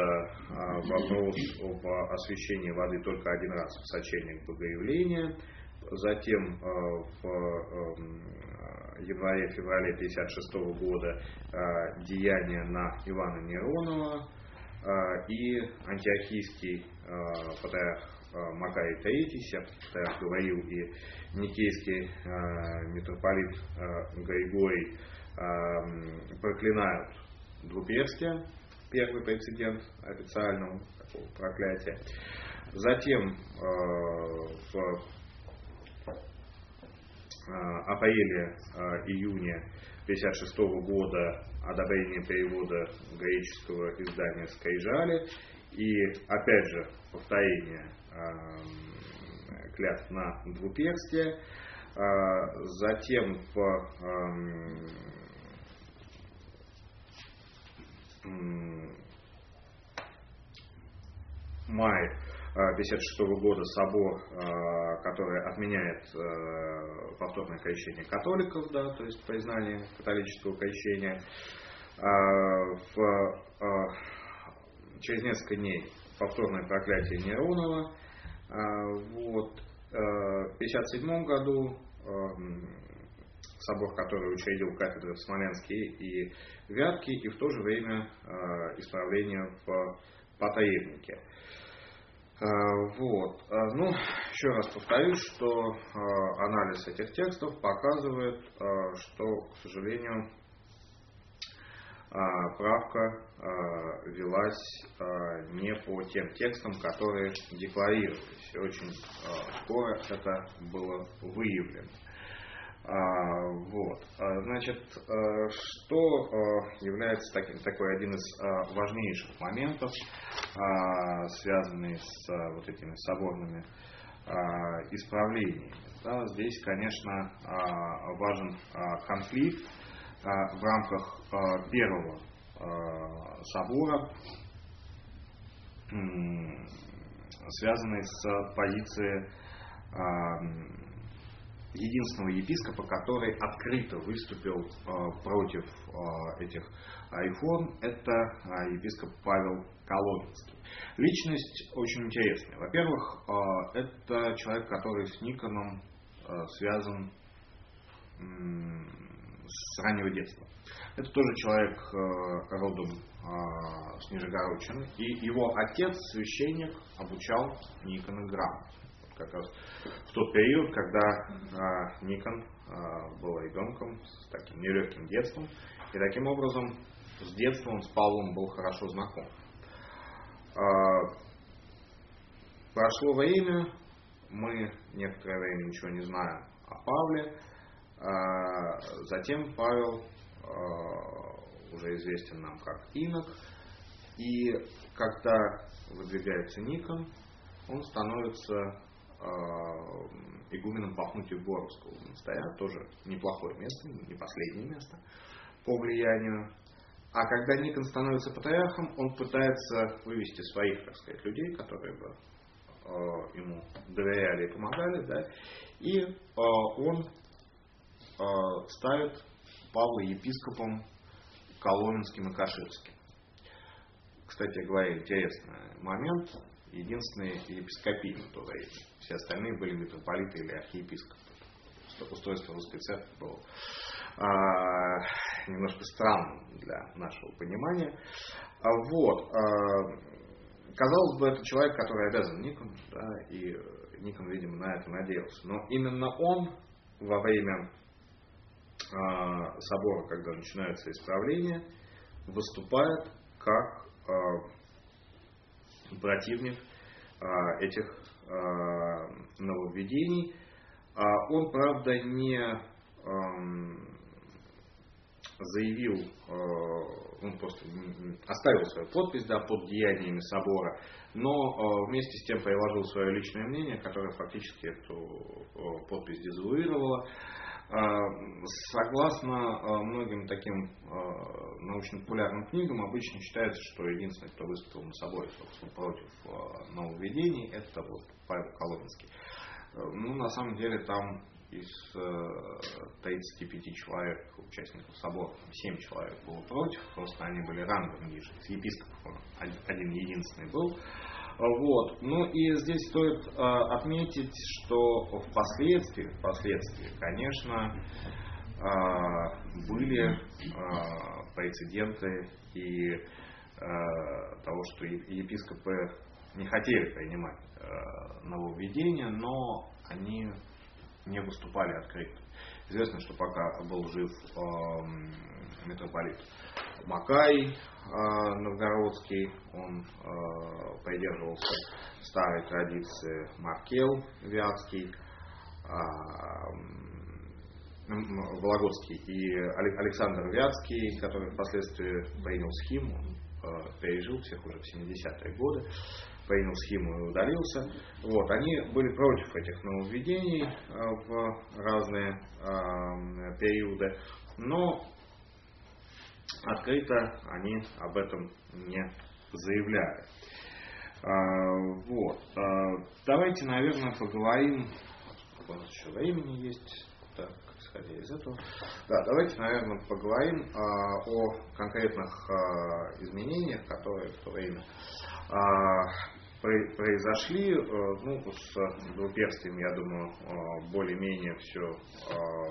а, вопрос об освещении воды только один раз в сочельник Богоявления. Затем а, в а, январе-феврале 1956 года а, деяния на Ивана Неронова а, и антиохийский патриарх Макарий III, Септар говорил, и Никейский э, митрополит э, Григорий проклинают двуперстие, первый прецедент официального такого проклятия. Затем в апреле-июне 1956 года одобрение перевода греческого издания «Скрижали» и, опять же, повторение клятв на двуперстие. А, затем в эм, мае 1956 года собор, а, который отменяет э, повторное крещение католиков, да, то есть признание католического крещения. В, через несколько дней повторное проклятие Неронова, вот. Э, в 1957 году эм, собор, который учредил кафедры в Смоленске и Вятке, и в то же время э, исправление в Потаевнике. Э, вот. Ну, еще раз повторюсь, что анализ этих текстов показывает, что, к сожалению, правка а, велась а, не по тем текстам, которые декларировались. Очень скоро это было выявлено. Вот. Значит, что является таким, такой один из важнейших моментов, связанный с вот этими соборными исправлениями. Да, здесь, конечно, важен конфликт а, в рамках а, первого а, собора, связанный с позицией единственного епископа, который открыто выступил против этих реформ, это епископ Павел Коломенский. Личность очень интересная. Во-первых, это человек, который с Никоном связан с раннего детства. Это тоже человек э, родом э, с Нижегородчины. И его отец, священник, обучал Никона. Вот как раз в тот период, когда э, Никон был ребенком с таким нелегким детством. И таким образом с детства он с Павлом был хорошо знаком. Прошло время, мы некоторое время ничего не знаем о Павле. А, затем Павел а, уже известен нам как инок. И когда выдвигается Никон, он становится а, игуменом Пахнутия Боровского монастыря, тоже неплохое место, не последнее место по влиянию. А когда Никон становится патриархом, он пытается вывести своих, так сказать, людей, которые бы ему доверяли и помогали, да, и он ставят Павла епископом Коломенским и Каширским. Кстати говоря, интересный момент. Единственный епископий на то время. Все остальные были митрополиты или архиепископы. Устройство русской церкви было а, немножко странным для нашего понимания. А, вот. А, казалось бы, это человек, который обязан Никону, да, и Никон, видимо, на это надеялся. Но именно он во время собора, когда начинается исправление, выступает как а, противник а, этих нововведений. Он, правда, не заявил, он просто оставил свою подпись да, под деяниями собора, но вместе с тем приложил свое личное мнение, которое фактически эту подпись дезавуировало. Согласно многим таким научно-популярным книгам, обычно считается, что единственный, кто выступил на соборе собственно, против нововведений, это вот Павел Коломенский. Ну, на самом деле, там из 35 э, человек, участников собора, 7 человек было против, просто они были рангом ниже. Из епископов один единственный был. Вот. Ну и здесь стоит э, отметить, что впоследствии, впоследствии, конечно, э, были э, прецеденты и э, того, что епископы не хотели принимать э, нововведения, но они не выступали открыто. Известно, что пока был жив э, митрополит Макай э, Новгородский, он э, придерживался старой традиции Маркел Вятский, э, Вологодский и Александр Вятский, который впоследствии принял схему, пережил всех уже в 70-е годы принял схему и удалился. Вот, они были против этих нововведений в разные периоды, но открыто они об этом не заявляли. Э, вот. Давайте, наверное, поговорим, у нас еще времени есть, так, исходя из этого. Да, давайте, наверное, поговорим о конкретных изменениях, которые в то время произошли. Ну, с двуперстием, я думаю, более-менее все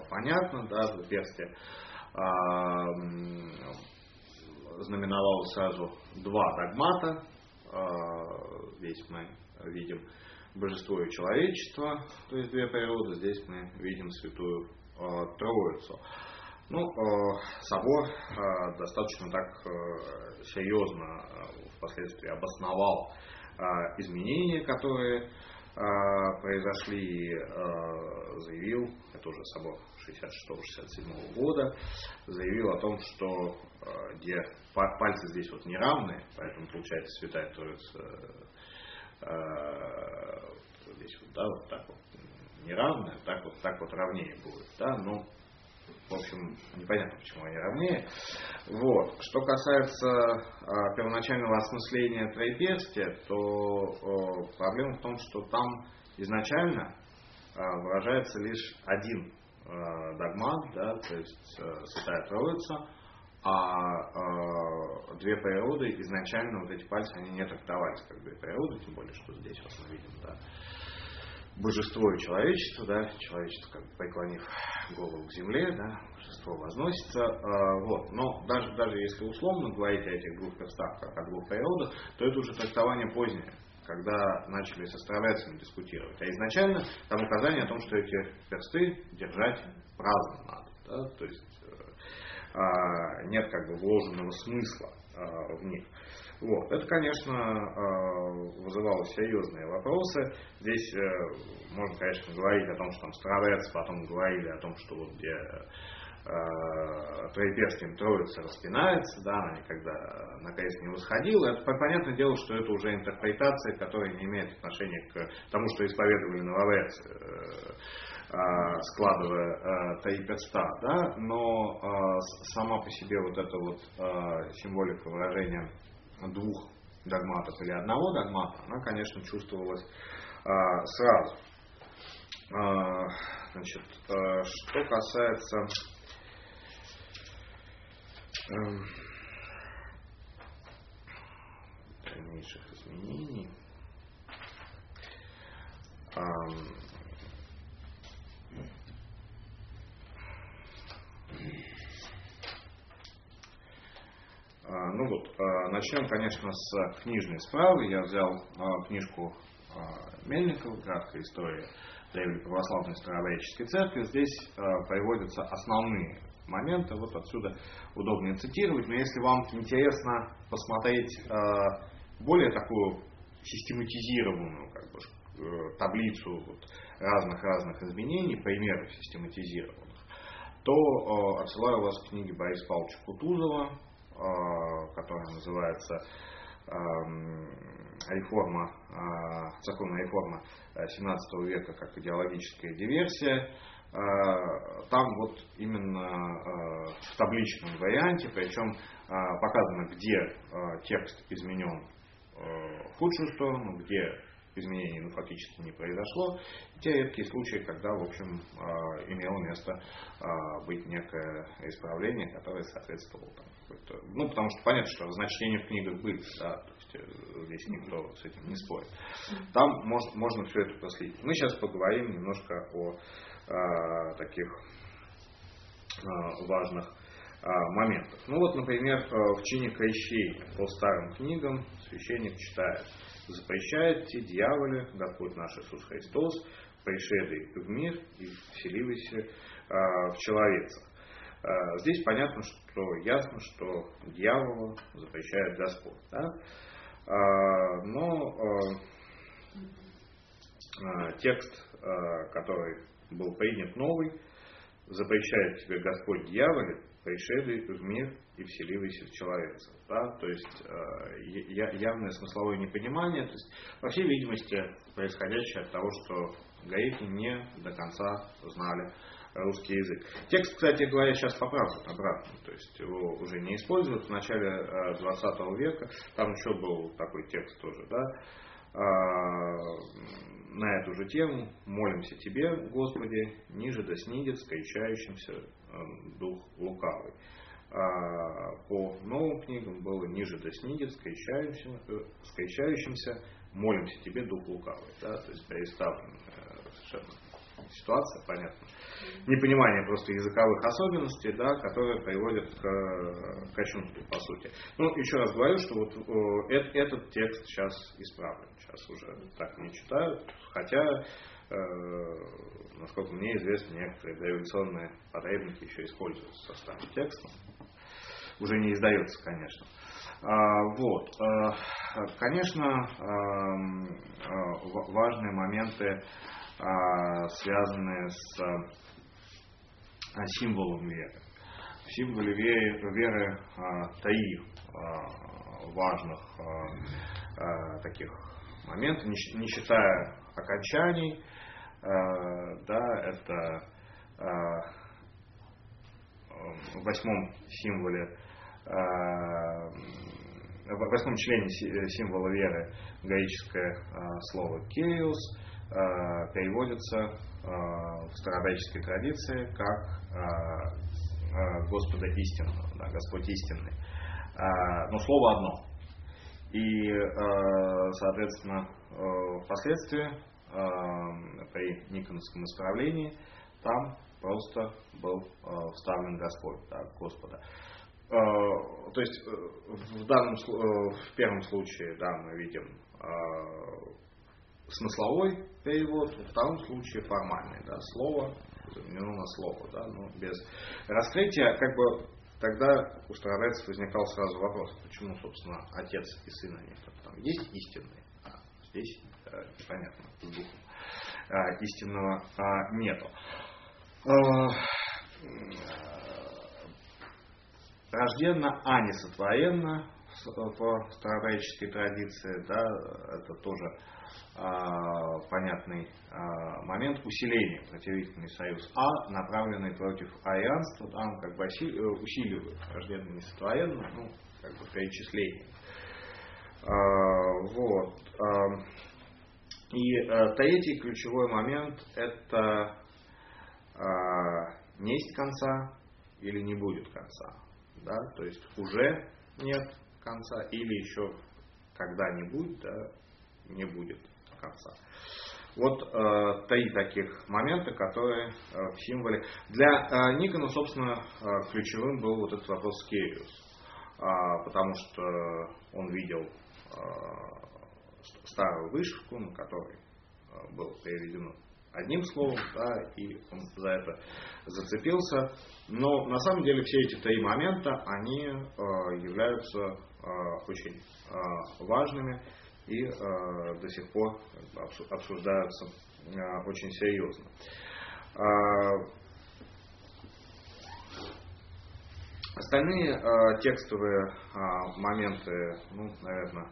понятно. Да, двуперстие знаменовало сразу два догмата. Здесь мы видим божество и человечество, то есть две природы. Здесь мы видим святую Троицу. Ну, собор достаточно так серьезно впоследствии обосновал а, изменения, которые а, произошли, а, заявил, это уже собор 66-67 года, заявил о том, что где пальцы здесь вот неравные, поэтому получается Святая Троица здесь вот, да, вот так вот неравная, так вот, так вот равнее будет, да, ну, в общем, непонятно, почему они равнее. Вот. Что касается э, первоначального осмысления троеперстия, то э, проблема в том, что там изначально э, выражается лишь один э, догмат, да, то есть э, Святая Троица, а э, две природы изначально вот эти пальцы они не трактовались как две природы, тем более, что здесь вот мы видим, да, божество и человечество, да, человечество, как бы преклонив голову к земле, да, божество возносится, э, вот. Но даже, даже если условно говорить о этих двух перстах, как о двух природах, то это уже трактование позднее, когда начали с астролябцами дискутировать. А изначально там указание о том, что эти персты держать праздно надо, да, то есть э, э, нет как бы вложенного смысла э, в них. Вот. Это, конечно, э, вызывало серьезные вопросы. Здесь э, можно, конечно, говорить о том, что там Старовец, потом говорили о том, что вот где э, троеперстием троица распинается, да, она никогда на крест не восходила. Это понятное дело, что это уже интерпретация, которая не имеет отношения к тому, что исповедовали нововец, складывая три перста, да, но сама по себе вот эта вот символика выражения двух догматов или одного догмата, она, конечно, чувствовалась сразу. Значит, что касается дальнейших изменений, а, А, ну вот, а, начнем, конечно, с книжной справы. Я взял а, книжку Мельникова «Краткая история древней православной старообрядческой церкви». Здесь приводятся основные моменты, вот отсюда удобнее цитировать. Но если вам интересно посмотреть более такую систематизированную как бы, э, таблицу разных-разных изменений, примеров систематизированных, то отсылаю вас к книге Бориса Павловича Кутузова, которая называется эм, реформа, законная реформа 17 века как идеологическая диверсия. Там вот именно в табличном варианте, причем показано, где текст изменен в худшую сторону, где изменений ну, фактически не произошло. те редкие случаи, когда, в общем, имело место быть некое исправление, которое соответствовало там, ну, потому что понятно, что значения в книгах были, да, то есть э, здесь никто с этим не спорит. Там можно, можно все это проследить. Мы сейчас поговорим немножко о таких а, важных а, моментах. Ну вот, например, в чине крещения по старым книгам священник читает – запрещаете дьяволе, Господь наш Иисус Христос, пришедший в мир и вселивайся в человека. А, здесь понятно, что ясно, что дьяволу запрещает Господь. Да? Но текст, который был принят новый, запрещает тебе Господь дьяволе, пришедший в мир и вселивайся в человека. Да? То есть э, явное смысловое непонимание, то есть, по всей видимости, происходящее от того, что гаити не до конца знали русский язык. Текст, кстати говоря, сейчас поправлен обратно, то есть его уже не используют в начале 20 э, века, там еще был такой текст тоже, да, а, же тему молимся Тебе, Господи, ниже да снидет скончающимся э, дух лукавый. А по новым книгам было ниже да снидет скончающимся, э, молимся Тебе, дух лукавый. Да? То есть переставлен э, совершенно ситуация, понятно. Непонимание просто языковых особенностей, да, которые приводят к кощунству, по сути. Ну, еще раз говорю, что вот э, этот текст сейчас исправлен. Сейчас уже так не читают, хотя э, насколько мне известно, некоторые дореволюционные потребники еще используются со старым текстом. Уже не издается, конечно. А, вот. А, конечно, эм, э, важные моменты связанные с а, символом веры. В символе веры, веры а, важных таких момента, не считая окончаний, да, это в восьмом символе, в восьмом члене символа веры греческое слово Э, переводится э, в старообрядческой традиции как э, Господа истинного, да, Господь истинный. Но слово одно. И, соответственно, впоследствии при Никоновском исправлении там просто был вставлен Господь, да, Господа. То есть в данном в первом случае, да, мы видим смысловой перевод, в втором случае формальный, да, слово заменено на слово, да, но без раскрытия, как бы тогда у старообрядцев возникал сразу вопрос, почему, собственно, отец и сын нет. Там есть истинный, а здесь э, непонятно, с духом э, истинного э, нету. Рожденно, а не сотворенно в старообрядческой традиции, да, это тоже понятный а, момент усиления противительный союз А, направленный против арианства, там как бы э, усиливают рожденное несотворенно, ну, как бы перечисление. А, вот. И э, третий ключевой момент это не есть конца или не будет конца. Да? То есть уже нет конца или еще когда-нибудь да, не будет конца. Вот э, три таких момента, которые э, в символе. Для э, Никона, собственно, э, ключевым был вот этот вопрос Кериус, э, потому что он видел э, старую вышивку, на которой э, было переведено одним словом, да, и он за это зацепился. Но на самом деле все эти три момента, они э, являются э, очень э, важными и э, до сих пор обсуждаются э, очень серьезно. Э, Остальные э, текстовые э, моменты, ну, наверное,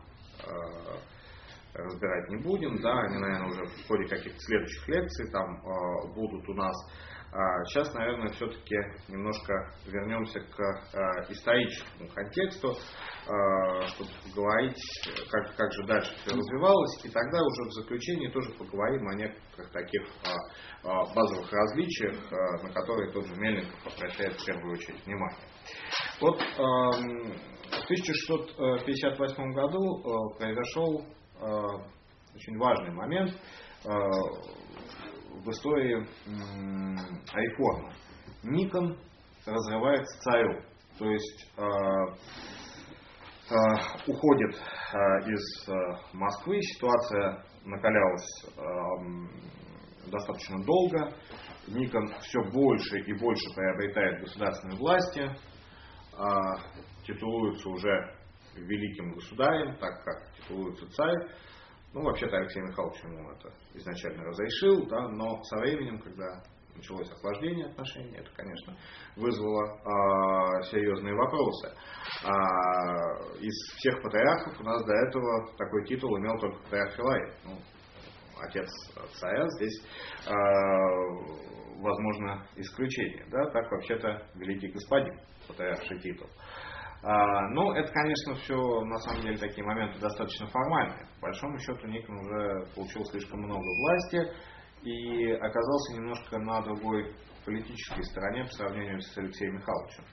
разбирать не будем, да, они, наверное, уже в ходе каких-то следующих лекций там будут у нас. А сейчас, наверное, все-таки немножко вернемся к э, историческому контексту, э, чтобы поговорить, как, как же дальше все развивалось, и тогда уже в заключении тоже поговорим о некоторых таких базовых различиях, на которые тот же Мельников обращает в первую очередь внимание. Вот в 1658 году произошел очень важный момент в истории реформы. Никон разрывается царю, то есть э, э, уходит э, из Москвы, ситуация накалялась достаточно долго, Никон все больше и больше приобретает государственной власти, титулуется уже великим государем, так как титулуется царь, ну, вообще-то Алексей Михайлович ему это изначально разрешил, да, но со временем, когда началось охлаждение отношений, это, конечно, вызвало э, серьезные вопросы. А, из всех патриархов у нас до этого такой титул имел только патриарх Филарет. Ну, отец царя здесь, э, возможно, исключение. Да? Так вообще-то великий господин, патриарший титул. А, ну, это, конечно, все на самом деле такие моменты достаточно формальные. По большому счету Никон уже получил слишком много власти и оказался немножко на другой политической стороне по сравнению с Алексеем Михайловичем.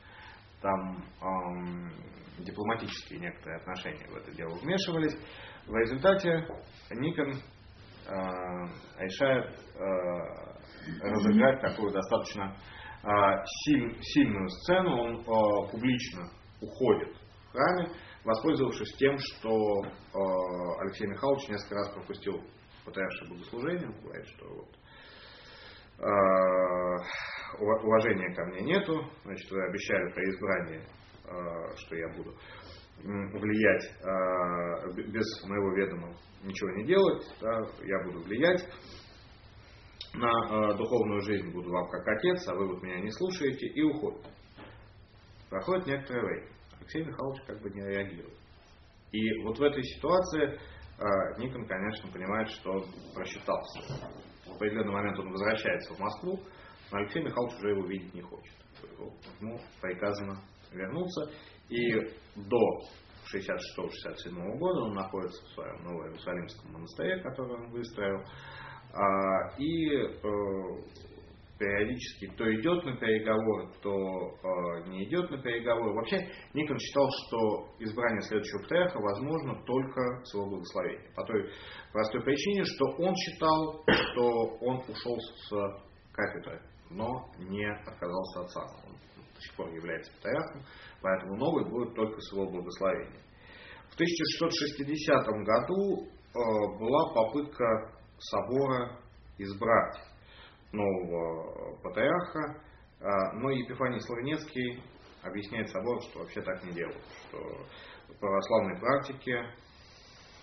Там эм, дипломатические некоторые отношения в это дело вмешивались. В результате Никон э, решает э, разыграть такую достаточно э, силь, сильную сцену. Он э, публично уходит в храме, воспользовавшись тем, что э, Алексей Михайлович несколько раз пропустил патриаршее богослужение, он говорит, что вот, э, уважения ко мне нету, значит, вы обещали при избрании, э, что я буду влиять э, без моего ведома ничего не делать, да, я буду влиять на э, духовную жизнь, буду вам как отец, а вы вот меня не слушаете и уходит. Проходит некоторое время. Алексей Михайлович как бы не реагирует. И вот в этой ситуации э, Никон, конечно, понимает, что просчитался. В определенный момент он возвращается в Москву, но Алексей Михайлович уже его видеть не хочет. Ему приказано вернуться. И до 66-67 года он находится в своем Новом Иерусалимском монастыре, который он выстроил. А, и э, периодически то идет на переговоры, то э, не идет на переговоры. Вообще Никон считал, что избрание следующего патриарха возможно только с его благословения. По той простой причине, что он считал, что он ушел с кафедры, но не отказался от сана. Он до сих пор является патриархом, поэтому новый будет только с его благословения. В 1660 году э, была попытка собора избрать нового патриарха. А, но Епифаний Славенецкий объясняет собор, что вообще так не делают, что в православной практике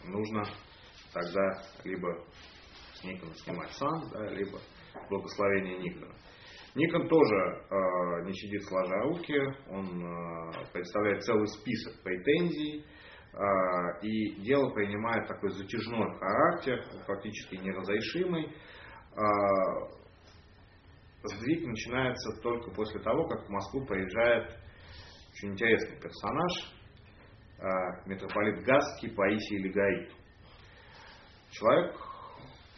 нужно тогда либо с Никона снимать сам, да, либо благословение Никона. Никон тоже э, не сидит сложа руки, он э, представляет целый список претензий, э, и дело принимает такой затяжной характер, фактически неразрешимый. Сдвиг начинается только после того, как в Москву приезжает очень интересный персонаж, э, митрополит Гасский Паисий Легаит. Человек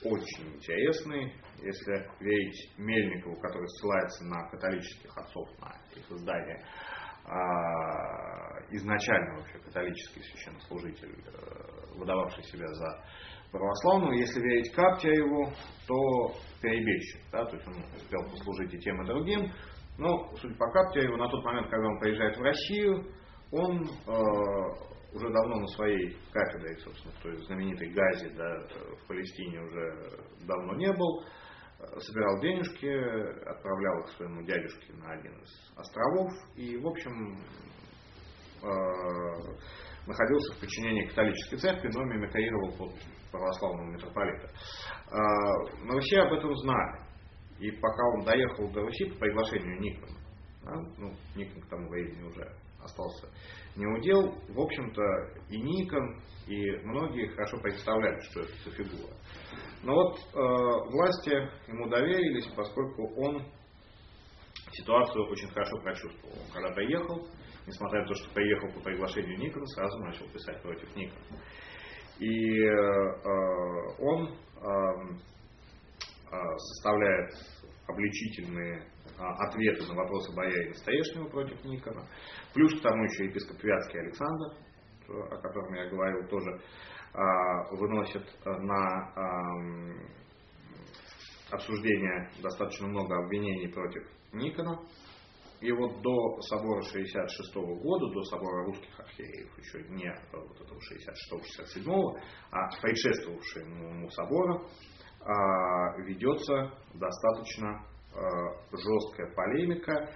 очень интересный, если верить Мельникову, который ссылается на католических отцов, на их издание, э, изначально вообще католический священнослужитель, э, выдававший себя за православного, если верить его, то перебежчик. Да, то есть он успел послужить и тем, и другим. Но, судя по его, на тот момент, когда он приезжает в Россию, он э, уже давно на своей кафедре, собственно, в той знаменитой Газе да, в Палестине уже давно не был. Собирал денежки, отправлял их своему дядюшке на один из островов. И, в общем, э, находился в подчинении католической церкви, но мимикрировал под православного митрополита. На Руси об этом знали. И пока он доехал до Руси по приглашению Никона, Да? Ну, Никон к тому времени уже остался не удел. В общем-то, и Никон, и многие хорошо представляли, что это за фигура. Но вот э, власти ему доверились, поскольку он ситуацию очень хорошо прочувствовал. Когда приехал, несмотря на то, что приехал по приглашению Никона, сразу начал писать против Никона. И э, он э, э составляет обличительные э, ответы на вопросы боярина Стоешнего против Никона. Плюс к тому еще епископ Вятский Александр, о котором я говорил, тоже э, выносит на э, обсуждение достаточно много обвинений против Никона. И вот до собора 66 года, до собора русских архиереев, еще не вот этого 66-67, а предшествовавшему собора, а, ведется достаточно а, жесткая полемика.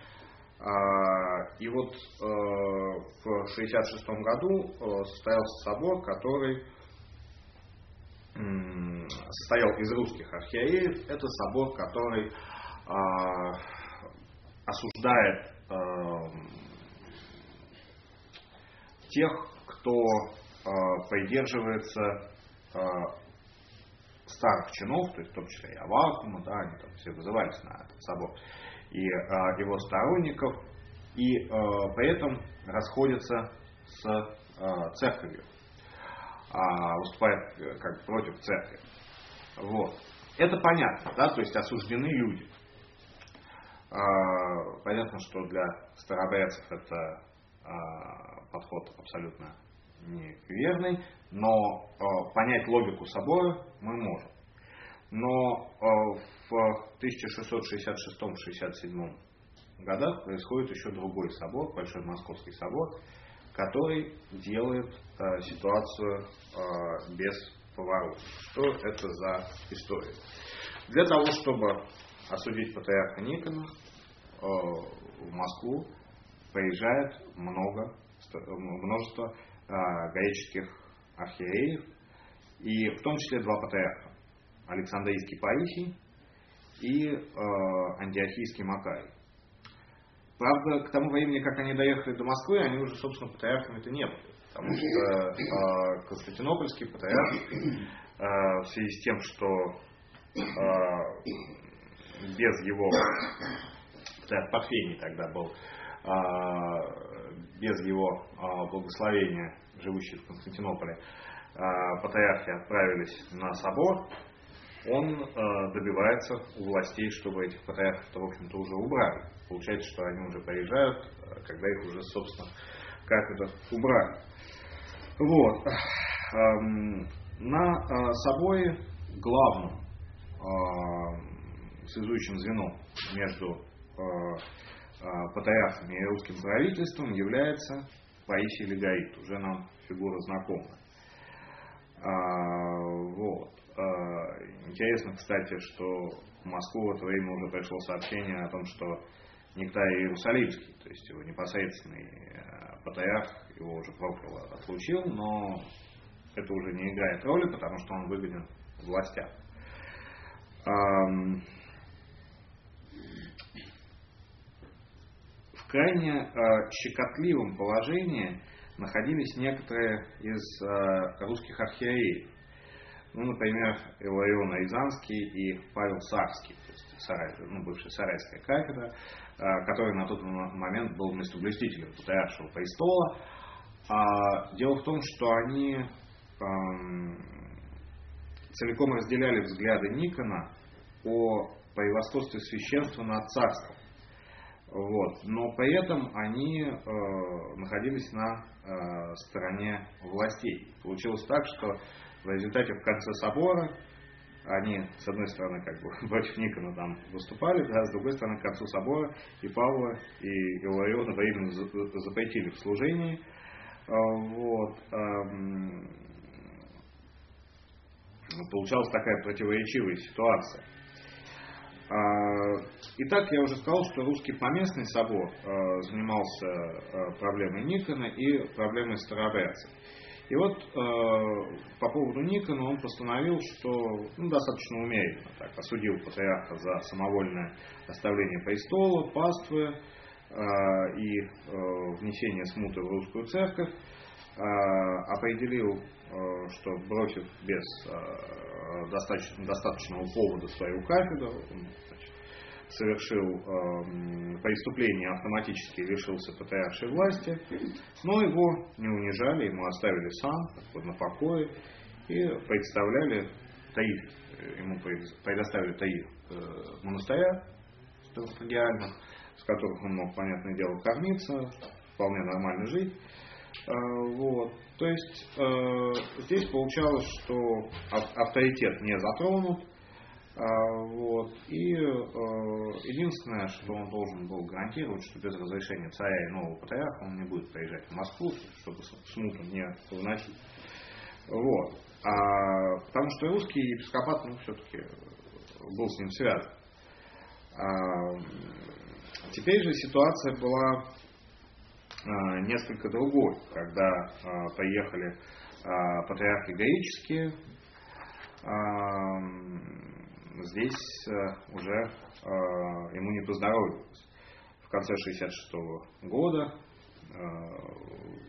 А, и вот в 66 году состоялся собор, который состоял из русских архиереев. Это собор, который осуждает э, тех, кто э, придерживается э, старых чинов, то есть в том числе и Авакума, да, они там все вызывались на этот собор, и э, его сторонников, и э, при этом расходятся с э, церковью, выступают э, как против церкви. Вот. Это понятно, да, то есть осуждены люди. А, понятно, что для старообрядцев это а, подход абсолютно неверный, но а, понять логику собора мы можем. Но в 1666-67 годах происходит еще другой собор, Большой Московский собор, который делает ситуацию без поворота. Что это за история? Для того, чтобы осудить патриарха Никона, Э, в Москву приезжает много, множество э, греческих архиереев, и в том числе два патриарха. Александрийский Паисий и э, Антиохийский Макарий. Правда, к тому времени, как они доехали до Москвы, они уже, собственно, патриархами-то не были. Потому что э, Константинопольский патриарх э, в связи с тем, что э, без его Парфений тогда был, а, без его а, благословения, живущий в Константинополе, а, патриархи отправились на собор, он добивается у властей, чтобы этих патриархов, в общем-то, уже убрали. Получается, что они уже приезжают, когда их уже, собственно, кафедр убрали. Вот. На соборе главным связующим звеном между Э, э, патриархами и русским правительством является Паисий Легорит, уже нам фигура знакомая. А, вот. А, интересно, кстати, что в Москву в это время уже пришло сообщение о том, что Нектарий Иерусалимский, то есть его непосредственный э, патриарх, его уже проклял, отлучил, но это уже не играет роли, потому что он выгоден властям крайне э, щекотливом положении находились некоторые из э, русских архиереев. Ну, например, Иларион Рязанский и Павел Сарский, то есть Сарай, ну, бывшая Сарайская кафедра, э, который на тот момент был местоблюстителем Патриаршего престола. А дело в том, что они эм, целиком разделяли взгляды Никона о превосходстве священства над царством. Вот. Но при этом они э, находились на э, стороне властей. Получилось так, что в результате в конце собора они, с одной стороны, как бы против Никона там выступали, да, с другой стороны, к концу собора и Павла, и Илариона временно запретили в служении. Э, вот. Эм, получалась такая противоречивая ситуация. А, итак, я уже сказал, что русский поместный собор а, занимался а, проблемой Никона и проблемой старообрядцев. И вот по поводу Никона он постановил, что ну, достаточно умеренно так, осудил патриарха за самовольное оставление престола, паствы, и внесение смуты в русскую церковь, определил, что бросив без достаточного повода свою кафедру, совершил э, преступление, автоматически лишился патриаршей власти, но его не унижали, ему оставили сам на покое и представляли Таиф, ему предоставили Таиф э, монастыря стратегиальных, с которых он мог, понятное дело, кормиться, вполне нормально жить. Э, вот. То есть э, здесь получалось, что авторитет не затронут, вот. И э, единственное, что он должен был гарантировать, что без разрешения царя и нового патриарха он не будет приезжать в Москву, чтобы смуту не выносить. Вот. А, потому что русский епископат, ну, все-таки был с ним связан. А, теперь же ситуация была а, несколько другой, когда а, поехали а, патриархи греческие, а, здесь э, уже э, ему не поздоровилось. В конце 66 года, э,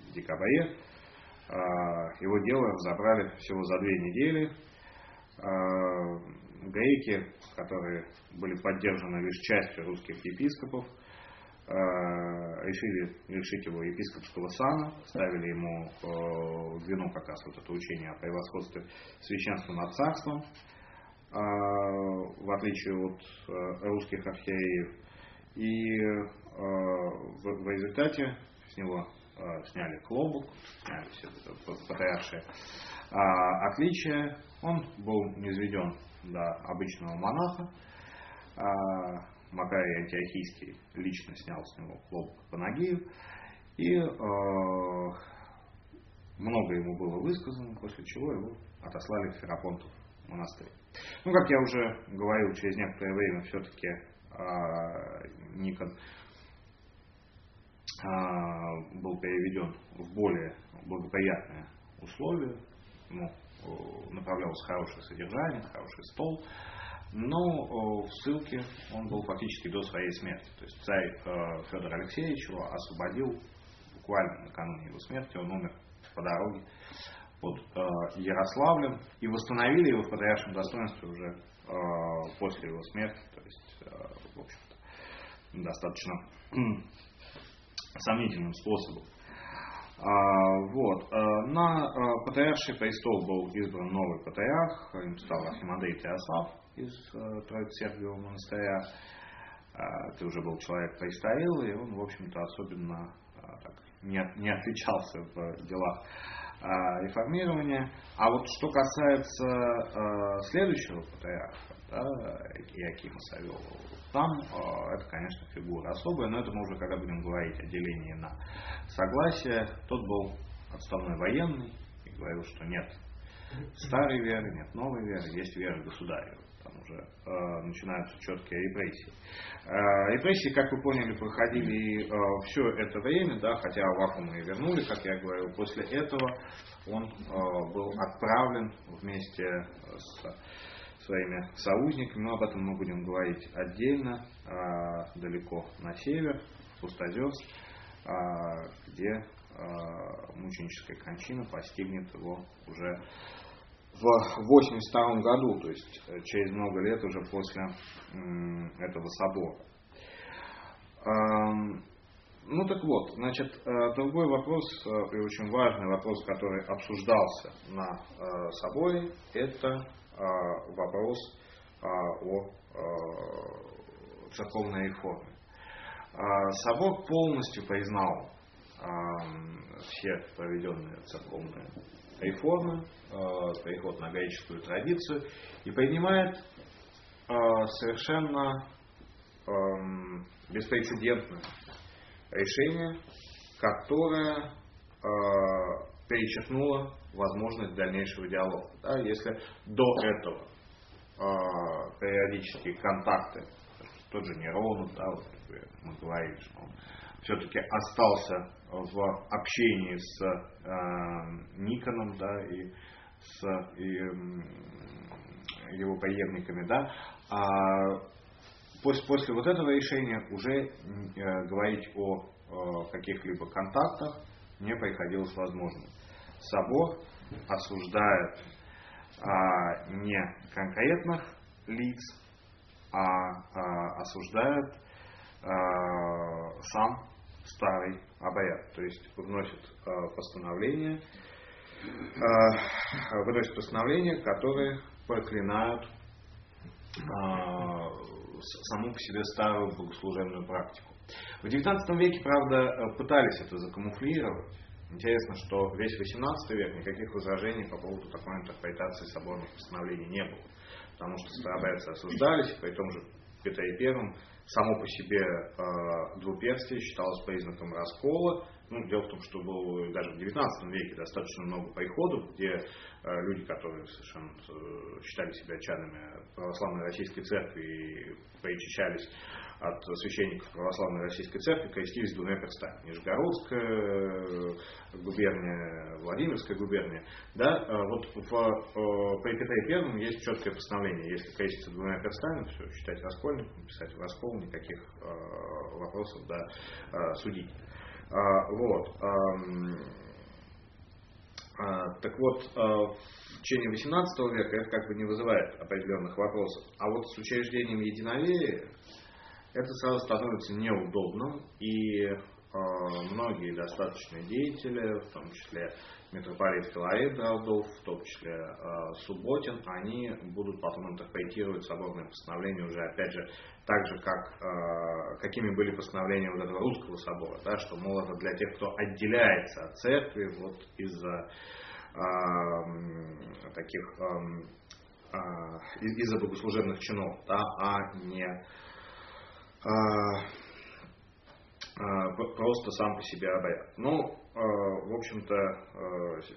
в декабре, его дело разобрали всего за две недели. Греки, которые были поддержаны лишь частью русских епископов, решили лишить его епископского сана, ставили ему вину как раз вот это учение о превосходстве священства над царством. А, в отличие от э, русских архиереев. И а, в результате с него а, сняли клобук, сняли все это патриаршие отличия. Он был низведен до обычного монаха. Макарий Антиохийский лично снял с него клобук по ноге. И много ему было высказано, после чего его отослали в Ферапонтов монастырь. Ну, как я уже говорил, через некоторое время все-таки э, Никон э, был переведен в более благоприятные условия. Ему направлялось хорошее содержание, хороший стол. Но в ссылке он был фактически до своей смерти. То есть царь э, Федор Алексеевич его освободил буквально накануне его смерти. Он умер по дороге под э, Ярославлем и восстановили его в патриаршем достоинстве уже э, после его смерти, то есть, э, в общем-то, достаточно сомнительным способом. А, вот. На патриарший престол был избран новый патриарх, им стал Архимандрей Теосав из Троиц-Сергиевого монастыря. Это уже был человек престарелый, и он, в общем-то, особенно так, не, не отличался в делах а, реформирования. А вот что касается э, следующего патриарха, да, Иакима Савелова, там э, это, конечно, фигура особая, но это мы уже, когда будем говорить о делении на согласие, тот был отставной военный и говорил, что нет старой веры, нет новой веры, есть вера государя там уже э, начинаются четкие репрессии. Э, репрессии, как вы поняли, проходили э, все это время, да, хотя вакуум и вернули, как я говорил, после этого он э, был отправлен вместе с своими союзниками, но об этом мы будем говорить отдельно, э, далеко на север, в Пустозерск, э, где э, мученическая кончина постигнет его уже в 1982 году, то есть э, через много лет уже после этого собора. Ну так вот, значит, э, другой вопрос, э, и очень важный вопрос, который обсуждался на соборе, это вопрос о церковной реформе. Собор полностью признал все проведенные церковные реформы, э, переход на греческую традицию, и принимает э, совершенно эм, беспрецедентное решение, которое э, перечеркнуло возможность дальнейшего диалога. Да, если до этого периодические контакты, тот же Неронов, да, вот, мы говорили, что он все-таки остался в общении с э, Никоном, да, и с и, его преемниками, да, а после, после вот этого решения уже говорить о каких-либо контактах не приходилось возможным. Собор осуждает а, не конкретных лиц, а, а осуждает а, сам старый обряд. То есть вносит а, постановление, а, выносит постановления, которые проклинают а, саму по себе старую богослужебную практику. В XIX веке, правда, пытались это закамуфлировать. Интересно, что весь XVIII век никаких возражений по поводу такой интерпретации соборных постановлений не было. Потому что старобрядцы осуждались, при том же Петре Первом само по себе э, двуперстие считалось признаком раскола. Ну, дело в том, что было даже в XIX веке достаточно много приходов, где э, люди, которые совершенно э, считали себя членами православной российской церкви и причащались от священников православной российской церкви крестились двумя перстами. Нижегородская э, губерния, Владимирская губерния. Да, э, вот в, э, при Петре Первом есть четкое постановление. Если креститься двумя перстами, все, считать раскольником, писать в раскол, никаких вопросов да, судить. Вот. Так вот, в течение XVIII века это как бы не вызывает определенных вопросов. А вот с учреждением единоверия это сразу становится неудобным, и э, многие достаточные деятели, в том числе митрополит Филарет Голдов, в том числе э, Субботин, они будут потом интерпретировать соборное постановление уже, опять же, так же, как, э, какими были постановления вот этого русского собора, да, что, мол, это для тех, кто отделяется от церкви вот из-за э, таких э, э, из-за богослужебных чинов, да, а не просто сам по себе обряд. Ну, а, в общем-то,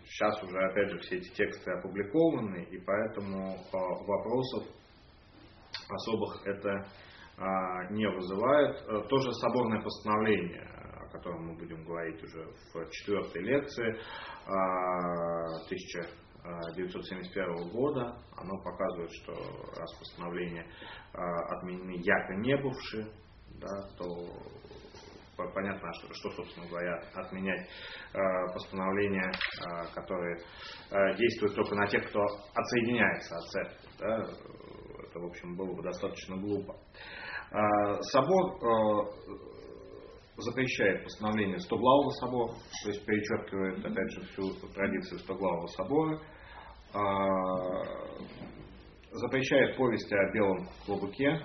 сейчас уже, опять же, все эти тексты опубликованы, и поэтому вопросов особых это не вызывает. Тоже соборное постановление, о котором мы будем говорить уже в четвертой лекции, 1971 года, оно показывает, что раз постановления отменены яко не бывшие, да, то понятно, что, что, собственно говоря, отменять э, постановления, э, которые э, действуют только на тех, кто отсоединяется от церкви. Да, это, в общем, было бы достаточно глупо. Собор запрещает постановление Стоглавого собора, то есть перечеркивает, опять же, всю традицию Стоглавого собора, запрещает повести о белом клобуке,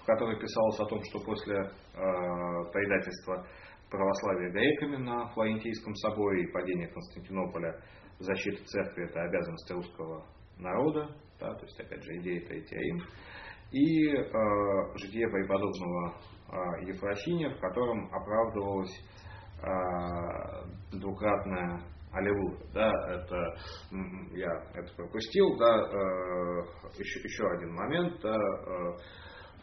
в которой писалось о том, что после э, предательства православия греками на Флорентийском соборе и падения Константинополя защита церкви – это обязанность русского народа, да, то есть, опять же, идея Третий Рим, и э, житие преподобного э, Ефросиния, в котором оправдывалась э, двукратная Аллилуйя, да, это я это пропустил, да, э, еще, еще один момент, да, э,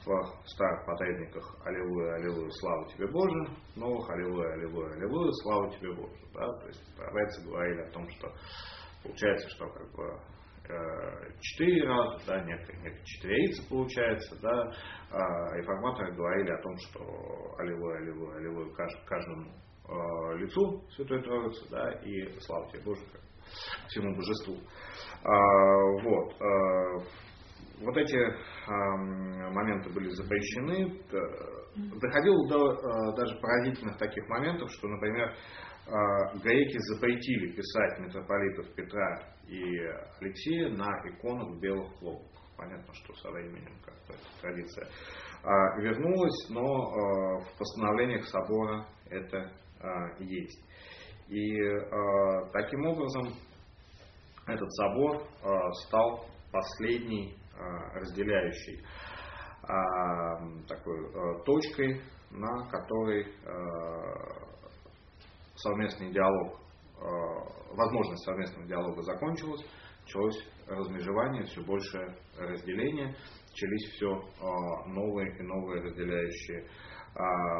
в старых потребниках «Аллилуйя, аллилуйя, слава тебе Боже», новых «Аллилуйя, аллилуйя, аллилуйя, слава тебе Боже». Да? То есть праведцы говорили о том, что получается, что как бы э, четыре раза, да, некоторые, некоторые четверицы получается, да, а реформаторы говорили о том, что аллилуйя, аллилуйя, аллилуйя каждому лицу Святой Троицы, да, и слава тебе Боже, как всему божеству. А, вот. А, вот эти э, моменты были запрещены. Доходило до э, даже поразительных таких моментов, что, например, э, греки запретили писать митрополитов Петра и Алексея на иконах белых хлопках. Понятно, что со временем как-то эта традиция э, вернулась, но э, в постановлениях собора это э, есть. И э, таким образом этот собор э, стал последней разделяющей а, такой точкой, на которой совместный диалог, возможность совместного диалога закончилась, началось размежевание, все больше разделение, начались все новые и новые разделяющие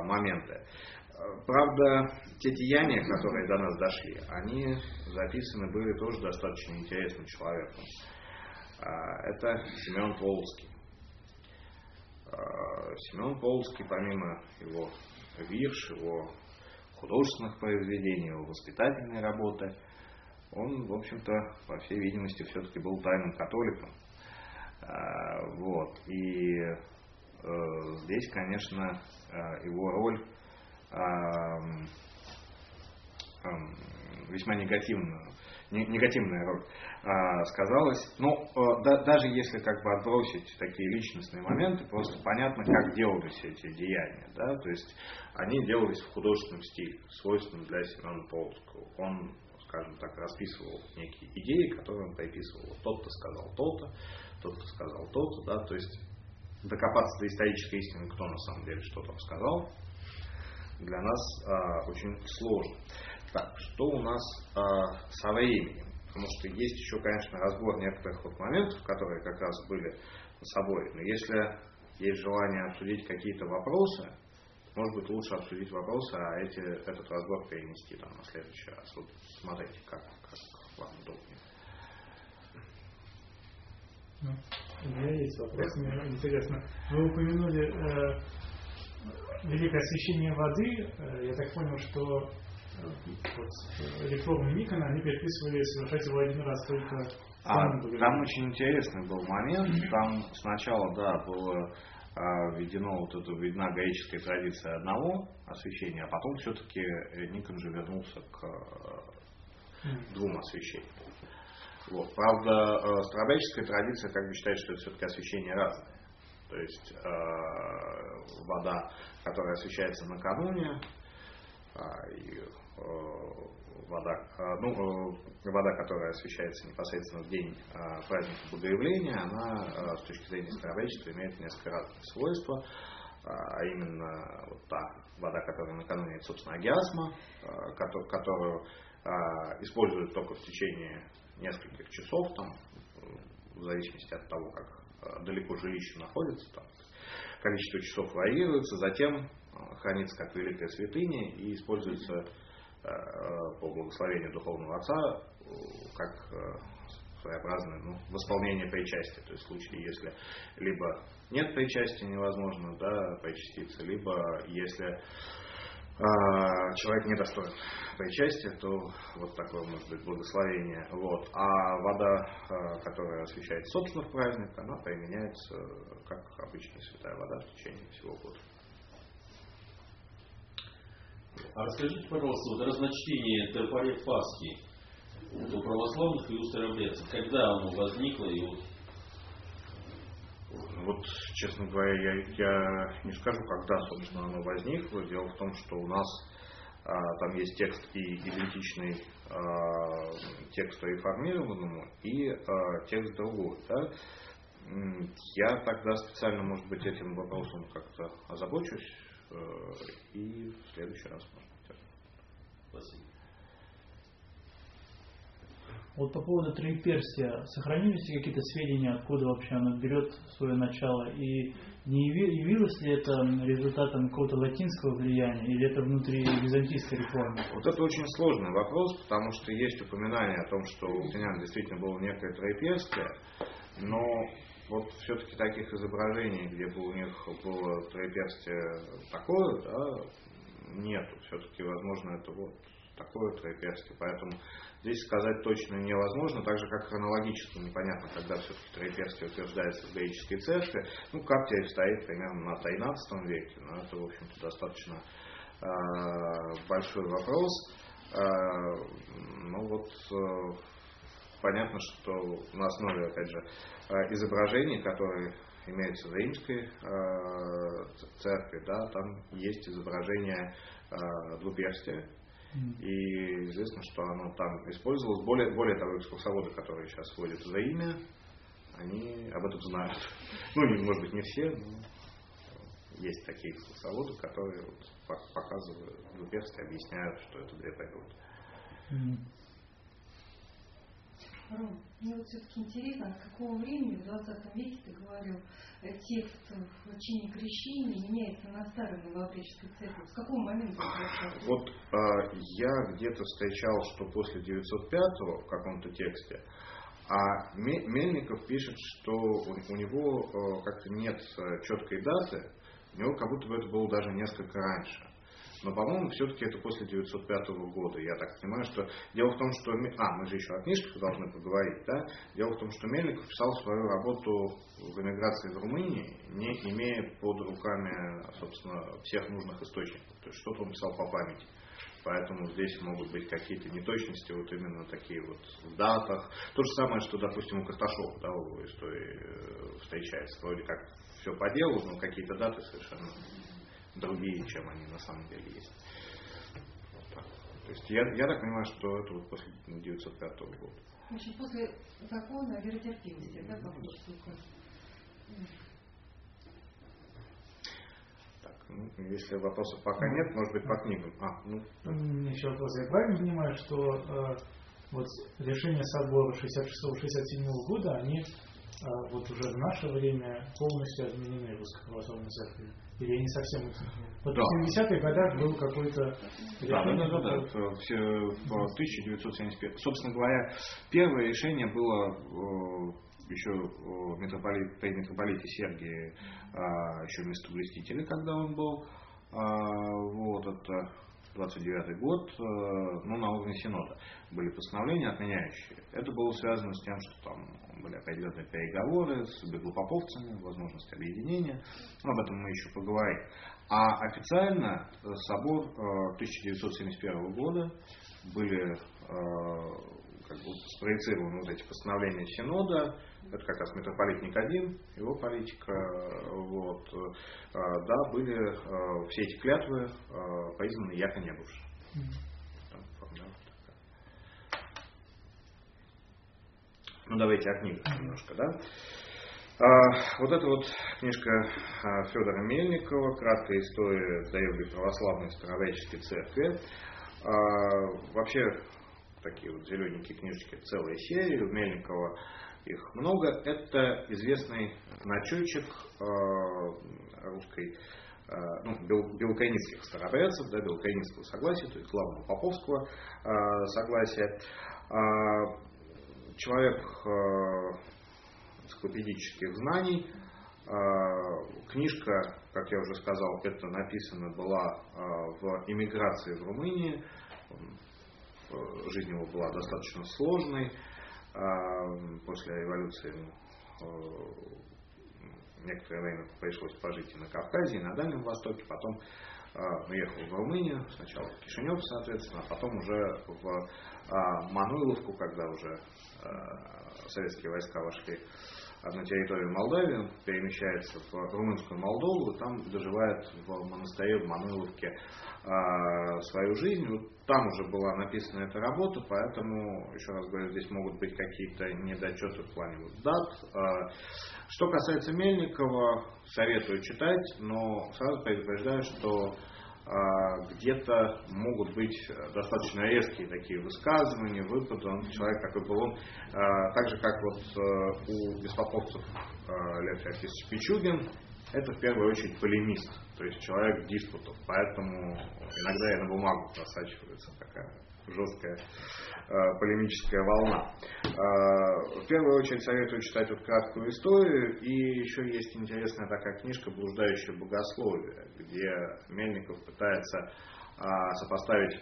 моменты. Правда, те деяния, которые до нас дошли, они записаны были тоже достаточно интересным человеком. А, это Семен Волжский. А, Семен Полский, помимо его вирш, его художественных произведений, его воспитательной работы, он, в общем-то, по всей видимости, все-таки был тайным католиком. А, вот. И э, здесь, конечно, э, его роль весьма негативную, негативная роль а, сказалась. Но э, да, даже если как бы отбросить такие личностные моменты, просто понятно, как делались эти деяния. Да? То есть они делались в художественном стиле, свойственном для Семена Полского. Он скажем так, расписывал некие идеи, которые он приписывал. Тот-то сказал то-то, тот-то сказал то-то, да, то есть докопаться до исторической истины, кто на самом деле что там сказал, для нас а, очень сложно. Так, что у нас а, со временем? Потому что есть еще, конечно, разбор некоторых вот моментов, которые как раз были с собой. Но если есть желание обсудить какие-то вопросы, может быть, лучше обсудить вопросы, а эти, этот разбор перенести там, на следующий раз. Вот смотрите, как, как вам удобнее. Ну, у меня есть вопрос, мне интересно. Вы упомянули э, великое освещение воды. Э, я так понял, что э, вот, реформы Никона, они совершать его один раз только а, там очень интересный был момент. Там сначала, да, было введено вот это, видна греческая традиция одного освещения, а потом все-таки Никон же вернулся к э, двум освещениям. Вот. Правда, э, старобряческая традиция как бы считает, что это все-таки освещение разное. То есть э, вода, которая освещается накануне, э, и э, вода, а, ну, э, вода, которая освещается непосредственно в день а, праздника Богоявления, она а, с точки зрения старовечества имеет несколько разных свойства, а именно вот та вода, которая накануне, собственно, агиасма, которую используют только в течение нескольких часов, там, в зависимости от того, как далеко жилище находится, там, количество часов варьируется, затем хранится как великая святыня и используется Э, по благословению Духовного Отца, как э, своеобразное ну, восполнение причастия. То есть в случае, если либо нет причастия, невозможно да, причаститься, либо если э, человек не достоин причастия, то вот такое может быть благословение. Вот. А вода, э, которая освещает собственных праздник, она применяется как обычная святая вода в течение всего года. А расскажите, пожалуйста, вот разночтение тропарев Пасхи у православных и у старобрядцев, когда оно возникло и вот вот, честно говоря, я, я не скажу, когда, собственно, оно возникло. Дело в том, что у нас а, там есть текст и идентичный а, тексту реформированному, и а, текст другой. Да? Я тогда специально, может быть, этим вопросом как-то озабочусь Э, и в следующий раз, может быть, Спасибо. Вот по поводу троеперстия, сохранились ли какие-то сведения, откуда вообще оно берет свое начало? И не явилось ли это результатом какого-то латинского влияния или это внутри византийской реформы? Вот это очень сложный вопрос, потому что есть упоминание о том, что у латинян действительно было некое троеперстие, но вот все-таки таких изображений, где бы у них было троеперстие такое, да, нету. Все-таки, возможно, это вот такое троеперстие. Поэтому здесь сказать точно невозможно, так же как хронологически непонятно, когда все-таки троеперстие утверждается в греческой церкви. Ну, Каптия стоит примерно на 13 веке, но это, в общем-то, достаточно э, большой вопрос. Э, ну вот э, понятно, что на основе, опять же, э, изображений, которые имеются в римской церкви, да, там есть изображение э, двуперстия. И известно, что оно там использовалось. Более, более того, экскурсоводы, которые сейчас ходят за имя, они об этом знают. Ну, не, может быть, не все, но есть такие экскурсоводы, которые вот показывают двуперстие, объясняют, что это две природы. Ром, мне вот все-таки интересно, с какого времени в 20 веке, ты говорил, э, текст в чине крещения меняется на старой новообреческой церкви. С какого момента Вот э, я где-то встречал, что после 905 в каком-то тексте, а Мельников пишет, что у, него э, как-то нет четкой даты, У него как будто бы это было даже несколько раньше. Но, по-моему, все-таки это после 905 года. Я так понимаю, что дело в том, что... А, мы же еще о книжках должны поговорить, да? Дело в том, что Мельников писал свою работу в эмиграции в Румынии, не имея под руками, собственно, всех нужных источников. То есть что-то он писал по памяти. Поэтому здесь могут быть какие-то неточности, вот именно такие вот в датах. То же самое, что, допустим, у Карташова да, в истории э, встречается. Вроде как все по делу, но какие-то даты совершенно другие, чем они на самом деле есть. Вот так. То есть я, я так понимаю, что это вот после 905 года. В общем, после закона о веротерпимости, да, как штука? Так, ну, если вопросов пока нет, может быть, по книгам. А, ну. Еще вопрос. Я правильно понимаю, что э, вот решения собора 66-67 года, они э, вот уже в наше время полностью отменены в Русской Православной Церкви? Я не совсем... Вот да. в 70-х годах был какой-то... Да, да, да, да, да. В 1975. Собственно говоря, первое решение было э, еще митрополит, при митрополите Сергии а, еще местоблестителя, когда он был. Вот это 29 год, э, ну, на уровне Синода были постановления, отменяющие. Это было связано с тем, что там были определенные переговоры с беглопоповцами, возможность объединения. Но об этом мы еще поговорим. А официально э, собор 1971 э, года были как бы спроецированы вот эти постановления Синода, это как раз митрополит Никодим, его политика, вот, да, были все эти клятвы признаны яко не бывшие. Ну, давайте о книгах немножко, да. А, вот эта вот книжка а, Федора Мельникова «Краткая история древней православной старовеческой церкви». А, вообще, такие вот зелененькие книжечки, целая серия. У Мельникова их много. Это известный начетчик а, русской а, ну, бел, белокаинских старобрядцев, да, белокаинского согласия, то есть главного поповского а, согласия. А, человек э, энциклопедических знаний. Э, книжка, как я уже сказал, это написано была э, в эмиграции в Румынии. Жизнь его была достаточно сложной. После революции некоторое время пришлось пожить и на Кавказе, и на Дальнем Востоке, потом уехал в Румынию, сначала в Кишинев, соответственно, а потом уже в Мануиловку, когда уже советские войска вошли на территорию Молдавии, перемещается в румынскую Молдову, там доживает в монастыре в Мануиловке свою жизнь. Вот там уже была написана эта работа, поэтому, еще раз говорю, здесь могут быть какие-то недочеты в плане вот дат. Что касается Мельникова, советую читать, но сразу предупреждаю, что а, где-то могут быть достаточно резкие такие высказывания, выпады. Он человек такой был, он а, так же, как вот э, у беспоповцев а, Лев Феоктистович Пичугин, это в первую очередь полемист, то есть человек диспутов, поэтому иногда и на бумагу просачивается такая жесткая э, полемическая волна. Э, в первую очередь советую читать вот краткую историю, и еще есть интересная такая книжка «Блуждающее богословие», где Мельников пытается э, сопоставить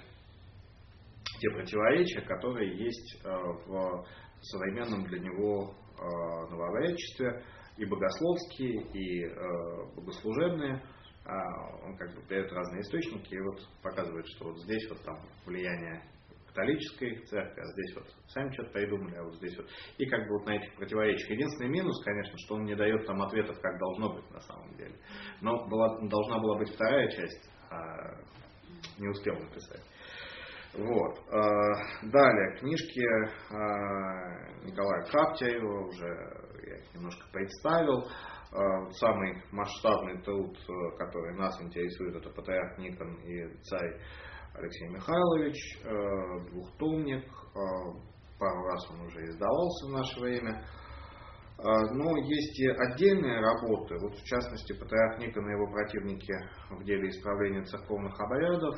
те противоречия, которые есть э, в современном для него э, нововречестве, и богословские, и э, богослужебные, он как бы дает разные источники и вот показывает, что вот здесь вот там влияние католической церкви, а здесь вот сами что-то придумали, а вот здесь вот. И как бы вот на этих противоречиях. Единственный минус, конечно, что он не дает там ответов, как должно быть на самом деле. Но была, должна была быть вторая часть, а не успел написать. Вот. А, далее, книжки а, Николая Каптяева, уже я их немножко представил. А, самый масштабный труд, который нас интересует, это Патриарх Никон и царь Алексей Михайлович, э, двухтомник, э, пару раз он уже издавался в наше время. Э, но есть и отдельные работы, вот в частности Патриарх Никон и его противники в деле исправления церковных обрядов.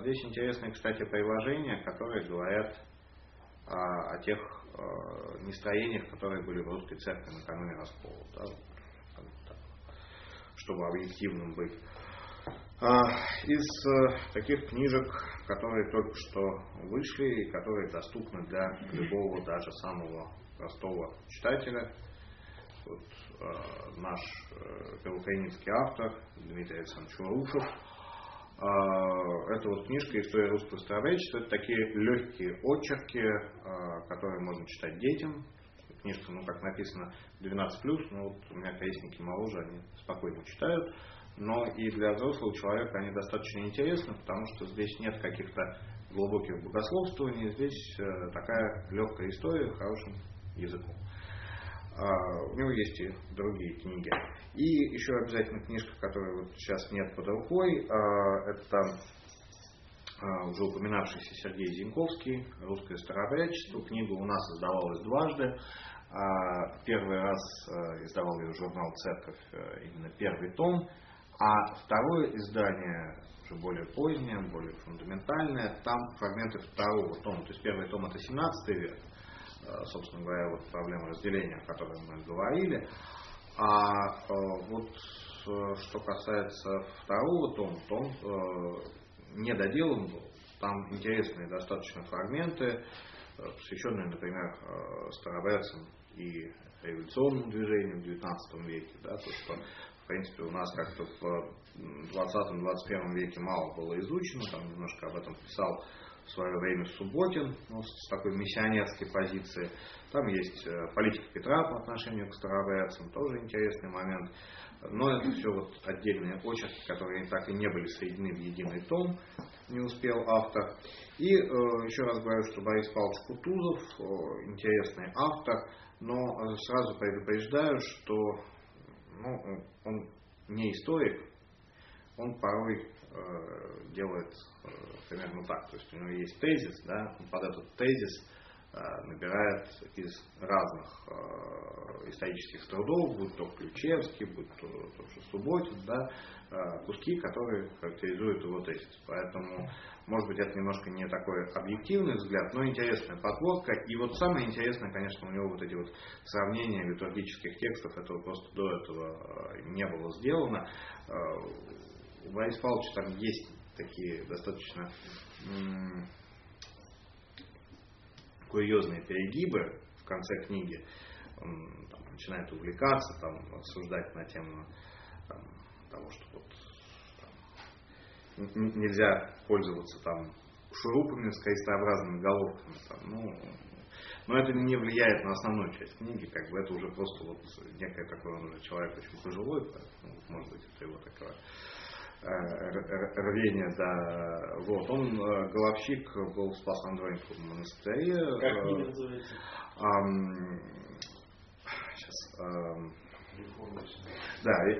Здесь интересные, кстати, приложения, которые говорят о тех нестроениях, которые были в русской церкви накануне раскола. Да? чтобы объективным быть. А, из э, таких книжек, которые только что вышли и которые доступны для любого, даже самого простого читателя, вот, э, наш э, белоукраинский автор Дмитрий Александрович Урушев. Э, это вот книжка «История русского староречества». Это такие легкие очерки, э, которые можно читать детям. Книжка, ну, как написано, 12+, но вот у меня крестники моложе, они спокойно читают. Но и для взрослого человека они достаточно интересны, потому что здесь нет каких-то глубоких богословствований, здесь э, такая легкая история хорошим языком. А, у него есть и другие книги. И еще обязательно книжка, которой вот сейчас нет под рукой, а, это а, уже упоминавшийся Сергей Зинковский «Русское старообрядчество». Книга у нас издавалась дважды. Первый раз издавал ее журнал «Церковь», именно первый том. А второе издание, уже более позднее, более фундаментальное, там фрагменты второго тома. То есть первый том это 17 век, собственно говоря, вот проблема разделения, о которой мы говорили. А э, вот э, что касается второго тома, то он не доделан был. Там интересные достаточно фрагменты, посвященные, например, старобрядцам и революционному движению в XIX веке. Да, то, что, в принципе, у нас как-то в 20-21 веке мало было изучено, там немножко об этом писал в свое время Субботин ну, с такой миссионерской позиции. Там есть э, политика Петра по отношению к старообрядцам, тоже интересный момент. Но это все вот отдельные очерки, которые так и не были соединены в единый том, не успел автор. И э, еще раз говорю, что Борис Павлович Кутузов э, интересный автор, но э, сразу предупреждаю, что ну, он не историк, он порой делает э, примерно так. То есть у него есть тезис, да, он под этот тезис э, набирает из разных исторических трудов, будь то Ключевский, будь то тот же Субботин, да, куски, которые характеризуют его тезис. Поэтому, может быть, это немножко не такой объективный взгляд, но интересная подводка. И вот самое интересное, конечно, у него вот эти вот сравнения литургических текстов, этого просто до этого не было сделано у Бориса там есть такие достаточно курьезные перегибы в конце книги. Он там, начинает увлекаться, там, обсуждать на тему там, того, что вот, там, нельзя пользоваться там шурупами с крестообразными головками. Там, ну, но это не влияет на основную часть книги, как бы это уже просто вот некое такое, он уже человек очень пожилой, может быть, это его такое рвение, да. Вот. Он, э, головщик, был в Спас Андроинском монастыре. Как книга э, называется? Сейчас. Да, э,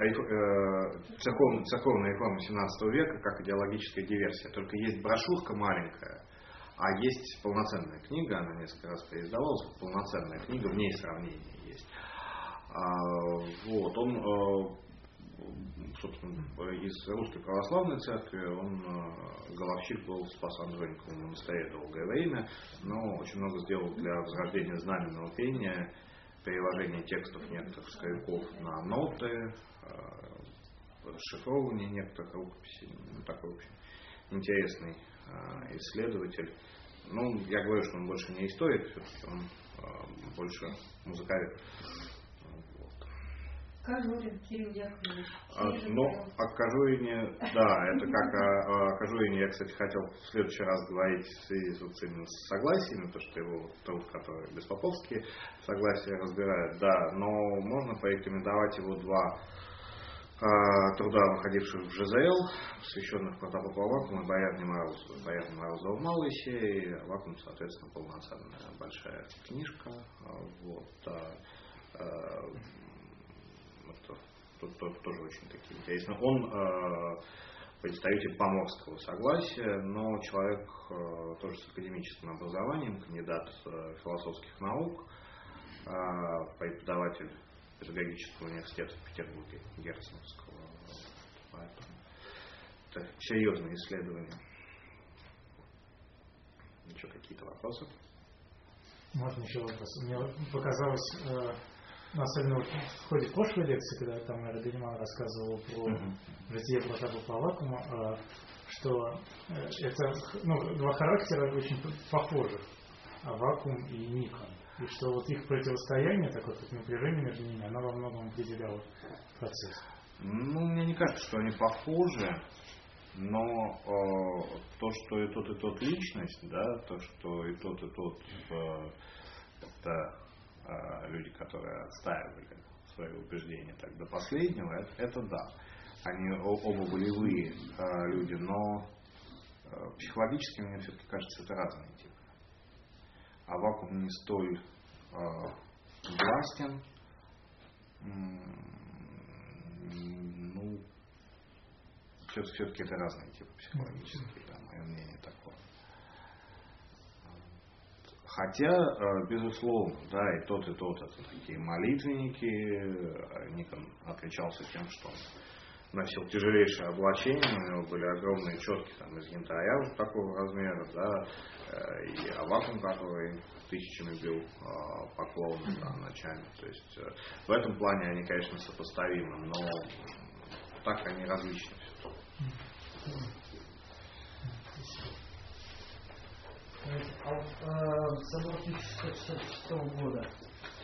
церковная, церковная реформа 17 века как идеологическая диверсия. Только есть брошюрка маленькая, а есть полноценная книга, она несколько раз переиздавалась, полноценная книга, в ней сравнение есть. А, вот, он собственно, из Русской Православной Церкви, он э, головщик был в Спас-Андрониковом монастыре долгое время, но очень много сделал для возрождения знаменного пения, переложения текстов некоторых скоряков на ноты, э, расшифровывание некоторых рукописей. Ну, такой, в интересный э, исследователь. Ну, я говорю, что он больше не историк, он больше музыковед. Кожурин Кирилл Яковлевич. А, ну, о Кожурине, да, это как о, о Кожурине я, кстати, хотел в следующий раз говорить в связи с, вот, именно с согласиями, то, что его труд, который беспоповские согласия разбирает, да, но можно порекомендовать его два э, труда, выходивших в ЖЗЛ, посвященных протопопу Авакуму и Боярне Морозову. Боярне Морозова в Малыще, и Авакум, соответственно, полноценная большая книжка. Вот, это тут, тут тоже очень такие интересные. Он э, представитель поморского согласия, но человек э, тоже с академическим образованием, кандидат э, философских наук, э, преподаватель педагогического университета в Петербурге, Герценовского. Поэтому это серьезные исследования. Еще какие-то вопросы? Можно еще вопрос? Мне показалось, э, ну, особенно вот в ходе прошлой лекции, когда там Радиман рассказывал про uh-huh. житие протопопа Авакума, а, что э, это ну, два характера очень похожих, Авакум и Никон. И что вот их противостояние, такое вот напряжение между ними, оно во многом определяло процесс. Ну, мне не кажется, что они похожи, но э, то, что и тот, и тот личность, да, то, что и тот, и тот э, это люди, которые отстаивали свои убеждения так до последнего, это, это да. Они оба волевые э, люди, но э, психологически, мне все-таки кажется, это разные типы. А вакуум не столь э, властен, ну, все-таки это разные типы психологические, да, мое мнение такое. Хотя, э, безусловно, да, и тот, и тот это такие молитвенники. Никон отличался тем, что он носил тяжелейшее облачение, у него были огромные четки там, из янтаря вот такого размера, да, э, и Авакум, который тысячами бил э, поклоны да, ночами. То есть в этом плане они, конечно, сопоставимы, но так они различны а вот э, собор 1666 года,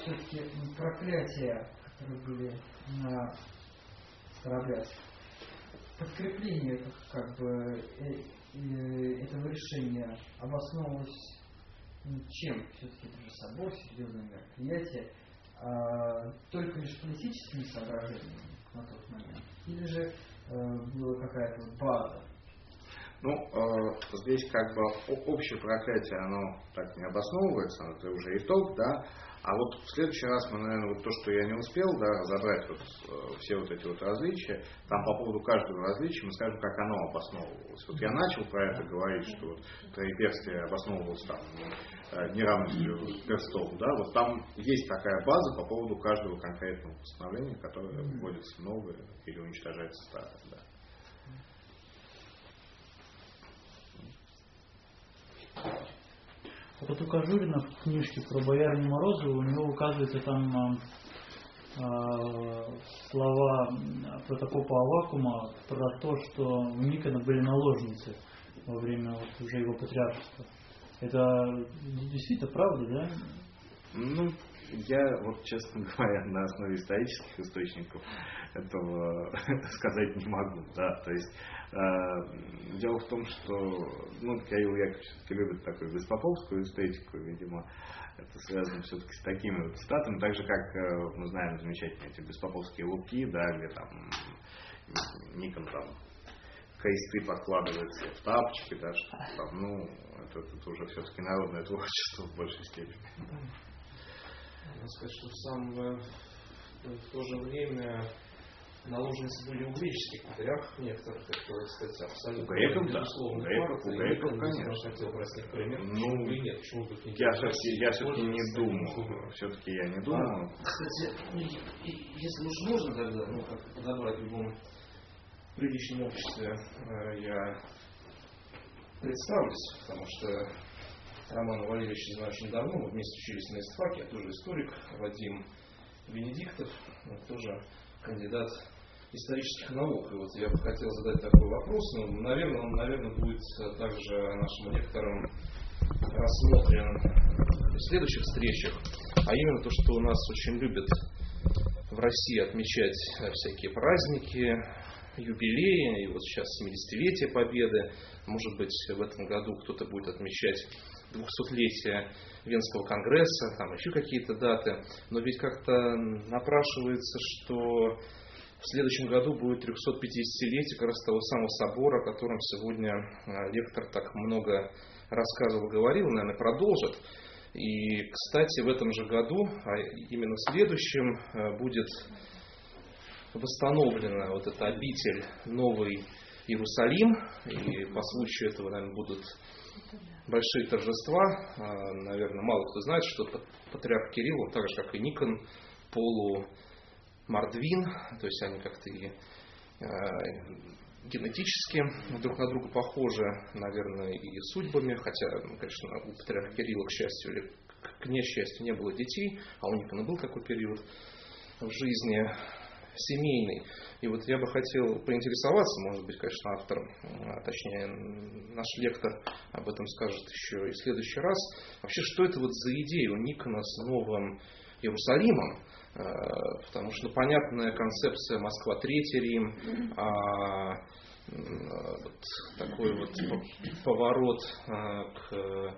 все-таки проклятия, которые были на кораблях, подкрепление как бы э, э, этого решения обосновывалось чем? Все-таки это же собор, серьезное мероприятие, а, только лишь политическими соображениями на тот момент? Или же Э, была какая-то база? Ну, э, здесь как бы общее проклятие, оно так не обосновывается, это уже итог, да. А вот в следующий раз мы, наверное, вот то, что я не успел, да, разобрать вот, э, все вот эти вот различия, там по поводу каждого различия мы скажем, как оно обосновывалось. Вот я начал про это говорить, что вот троеперстие обосновывалось там э, неравностью перстов, да, вот там есть такая база по поводу каждого конкретного постановления, которое вводится новое или уничтожается старое, да. Вот у Кожурина в книжке про боярню Морозову у него указывается там э, слова протопопа Авакума про то, что у Никона были наложницы во время вот уже его патриаршества. Это действительно правда, да? Ну, я вот, честно говоря, на основе исторических источников этого сказать не могу. Да? То есть дело в том, что ну, Кирилл Яковлевич все-таки любит такую беспоповскую эстетику, видимо, это связано все-таки с такими вот цитатами, так же, как э, мы знаем замечательные эти беспоповские луки, да, где там Никон там кресты подкладывается в тапочки, да, что там, ну, это, это уже все-таки народное творчество в большей степени. Надо сказать, что в, в то же время наложницы были у греческих патриархов некоторых, это, кстати, абсолютно у греков, безусловно, да. греков, у греков, конечно. хотел брать пример, ну, почему бы и нет, почему бы не Я все-таки, я все-таки не думаю, все-таки я не думаю. А, кстати, ну, если уж можно тогда, ну, как подобрать в любом приличном обществе, э, я представлюсь, потому что Роман Валерьевич знаю очень давно, мы вместе учились на истфаке, я тоже историк, Вадим Венедиктов, тоже кандидат исторических наук. И вот я бы хотел задать такой вопрос, но, наверное, он, наверное, будет также нашим лекторам рассмотрен в следующих встречах, а именно то, что у нас очень любят в России отмечать всякие праздники, юбилеи, и вот сейчас 70-летие Победы, может быть, в этом году кто-то будет отмечать 200-летие Венского конгресса, там еще какие-то даты, но ведь как-то напрашивается, что в следующем году будет 350-летие как раз того самого собора, о котором сегодня а, лектор так много рассказывал, говорил, наверное, продолжит. И, кстати, в этом же году, а именно в следующем, а, будет восстановлена вот эта обитель Новый Иерусалим. И по случаю этого, наверное, будут большие торжества. А, наверное, мало кто знает, что патриарх Кирилл, он так же, как и Никон, полу Мордвин, то есть они как-то и а, генетически друг на друга похожи, наверное, и судьбами, хотя, ну, конечно, у патриарха Кирилла, к счастью или к несчастью, не было детей, а у Никона был такой период. в жизни семейной. И вот я бы хотел поинтересоваться, может быть, конечно, автор, а точнее наш лектор об этом скажет еще и в следующий раз. Вообще, что это вот за идея у Никона с Новым Иерусалимом? Э, потому что ну, понятная концепция Москва Третий Рим, а вот такой вот поворот а, к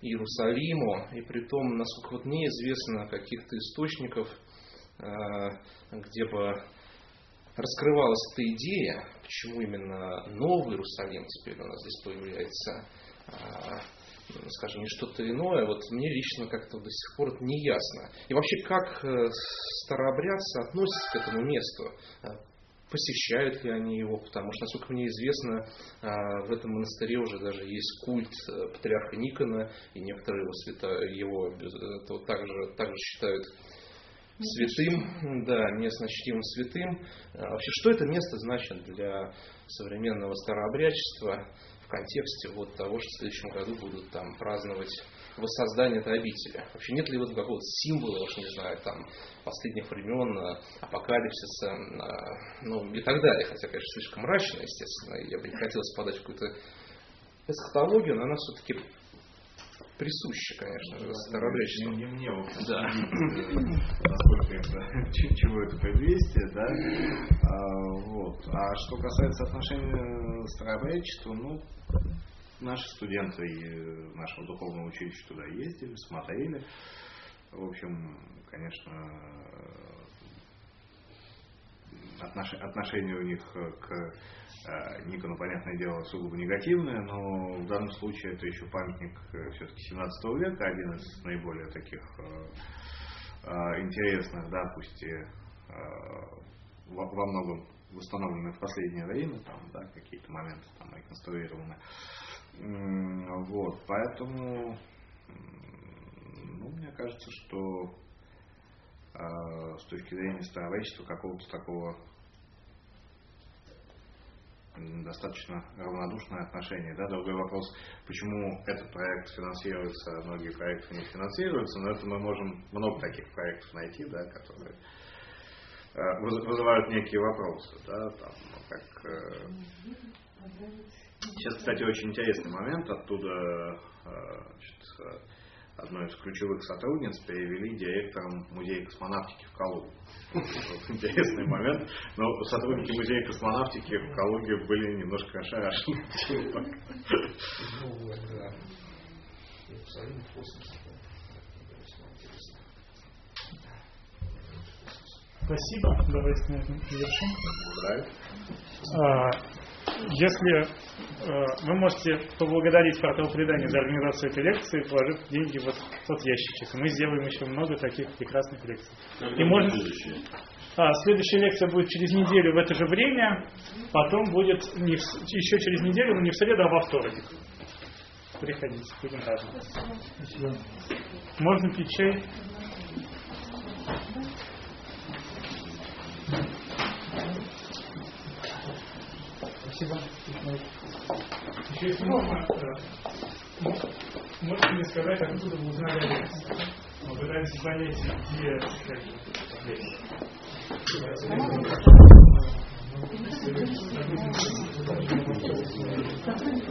Иерусалиму, и при том, насколько вот мне известно каких-то источников, а, где бы раскрывалась эта идея, почему именно Новый Иерусалим теперь у нас здесь появляется, а, скажем, не что-то иное, вот мне лично как-то до сих пор это не ясно. И вообще, как э, старообрядцы относятся к этому месту? посещают ли они его, потому что, насколько мне известно, в этом монастыре уже даже есть культ э, патриарха Никона, и некоторые его, свято, его также, также считают святым, да, местно святым. А вообще, что это место значит для современного старообрядчества в контексте вот того, что в следующем году будут там праздновать воссоздание этой обители? Вообще нет ли вот какого-то символа, уж не знаю, там, последних времен, э, апокалипсиса, э, ну и так далее. Хотя, конечно, слишком мрачно, естественно, я бы не хотел подать в какую-то эсхатологию, но она все-таки присуща, конечно же, старообрядчеству. Не, не мне, вот, да. насколько это, чего это предвестие, да. А, вот. а что касается отношения старообрядчества, ну, Наши студенты нашего духовного училища туда ездили, смотрели. В общем, конечно, отношение у них к э, Никону, понятное дело, сугубо негативное, но в данном случае это еще памятник э, все-таки 17 века, один из наиболее таких э, интересных, да, пусть и во многом восстановленных в последнее время, там, да, какие-то моменты там реконструированы. Вот, поэтому, ну, мне кажется, что э, с точки зрения старовечества какого-то такого достаточно равнодушное отношение. Да? Другой вопрос, почему этот проект финансируется, а многие проекты не финансируются, но это мы можем много таких проектов найти, да, которые э, вызывают некие вопросы. Да? Там, ну, как, э, Сейчас, кстати, очень интересный момент. Оттуда э, значит, одной из ключевых сотрудниц перевели директором музея космонавтики в Калугу. Интересный момент. Но сотрудники музея космонавтики в Калуге были немножко ошарашены. Спасибо. Давайте на этом завершим. Благодарю. Если э, вы можете поблагодарить портал предания за организацию этой лекции, положив деньги вот в тот ящичек. Мы сделаем еще много таких прекрасных лекций. И можно... А, следующая лекция будет через неделю в это же время, потом будет не в... еще через неделю, но не в среду, а во вторник. Приходите, будем рады. Можно пить чай? Спасибо. Еще если можно, можете мне сказать, откуда вы узнали о лекции? Мы пытаемся понять, где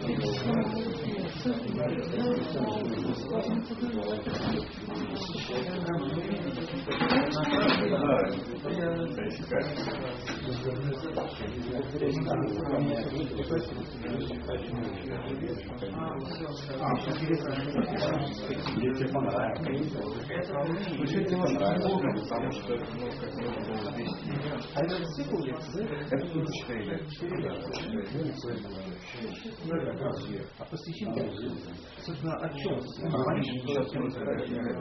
Мне тебе понравилось. Очень тебе понравилось, потому что, ну, как мы здесь. А это цикл лекции, да? Это только 4 лекции. А посвящение, собственно, о чем?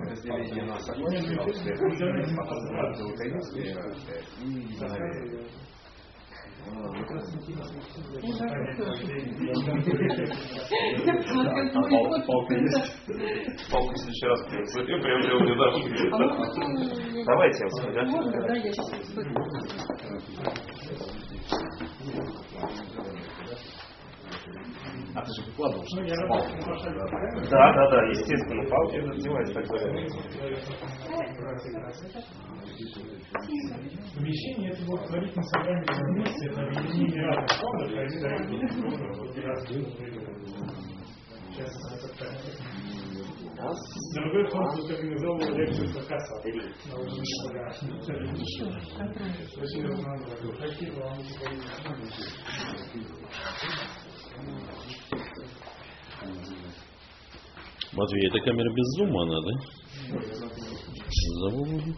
Разделение на есть? Палку в следующий раз приобрел недавно. Давайте я вас Можно, да, я сейчас А ты же выкладывал, что ну, палку. Да, да, да, естественно, палки это девайс такой. Помещение это благотворительное собрание вместе, это объединение разных фондов, а это так. Другой фонд тут организовал лекцию по. Очень разнообразно. Спасибо вам. Матвей, эта камера без зума она, да? Забыл.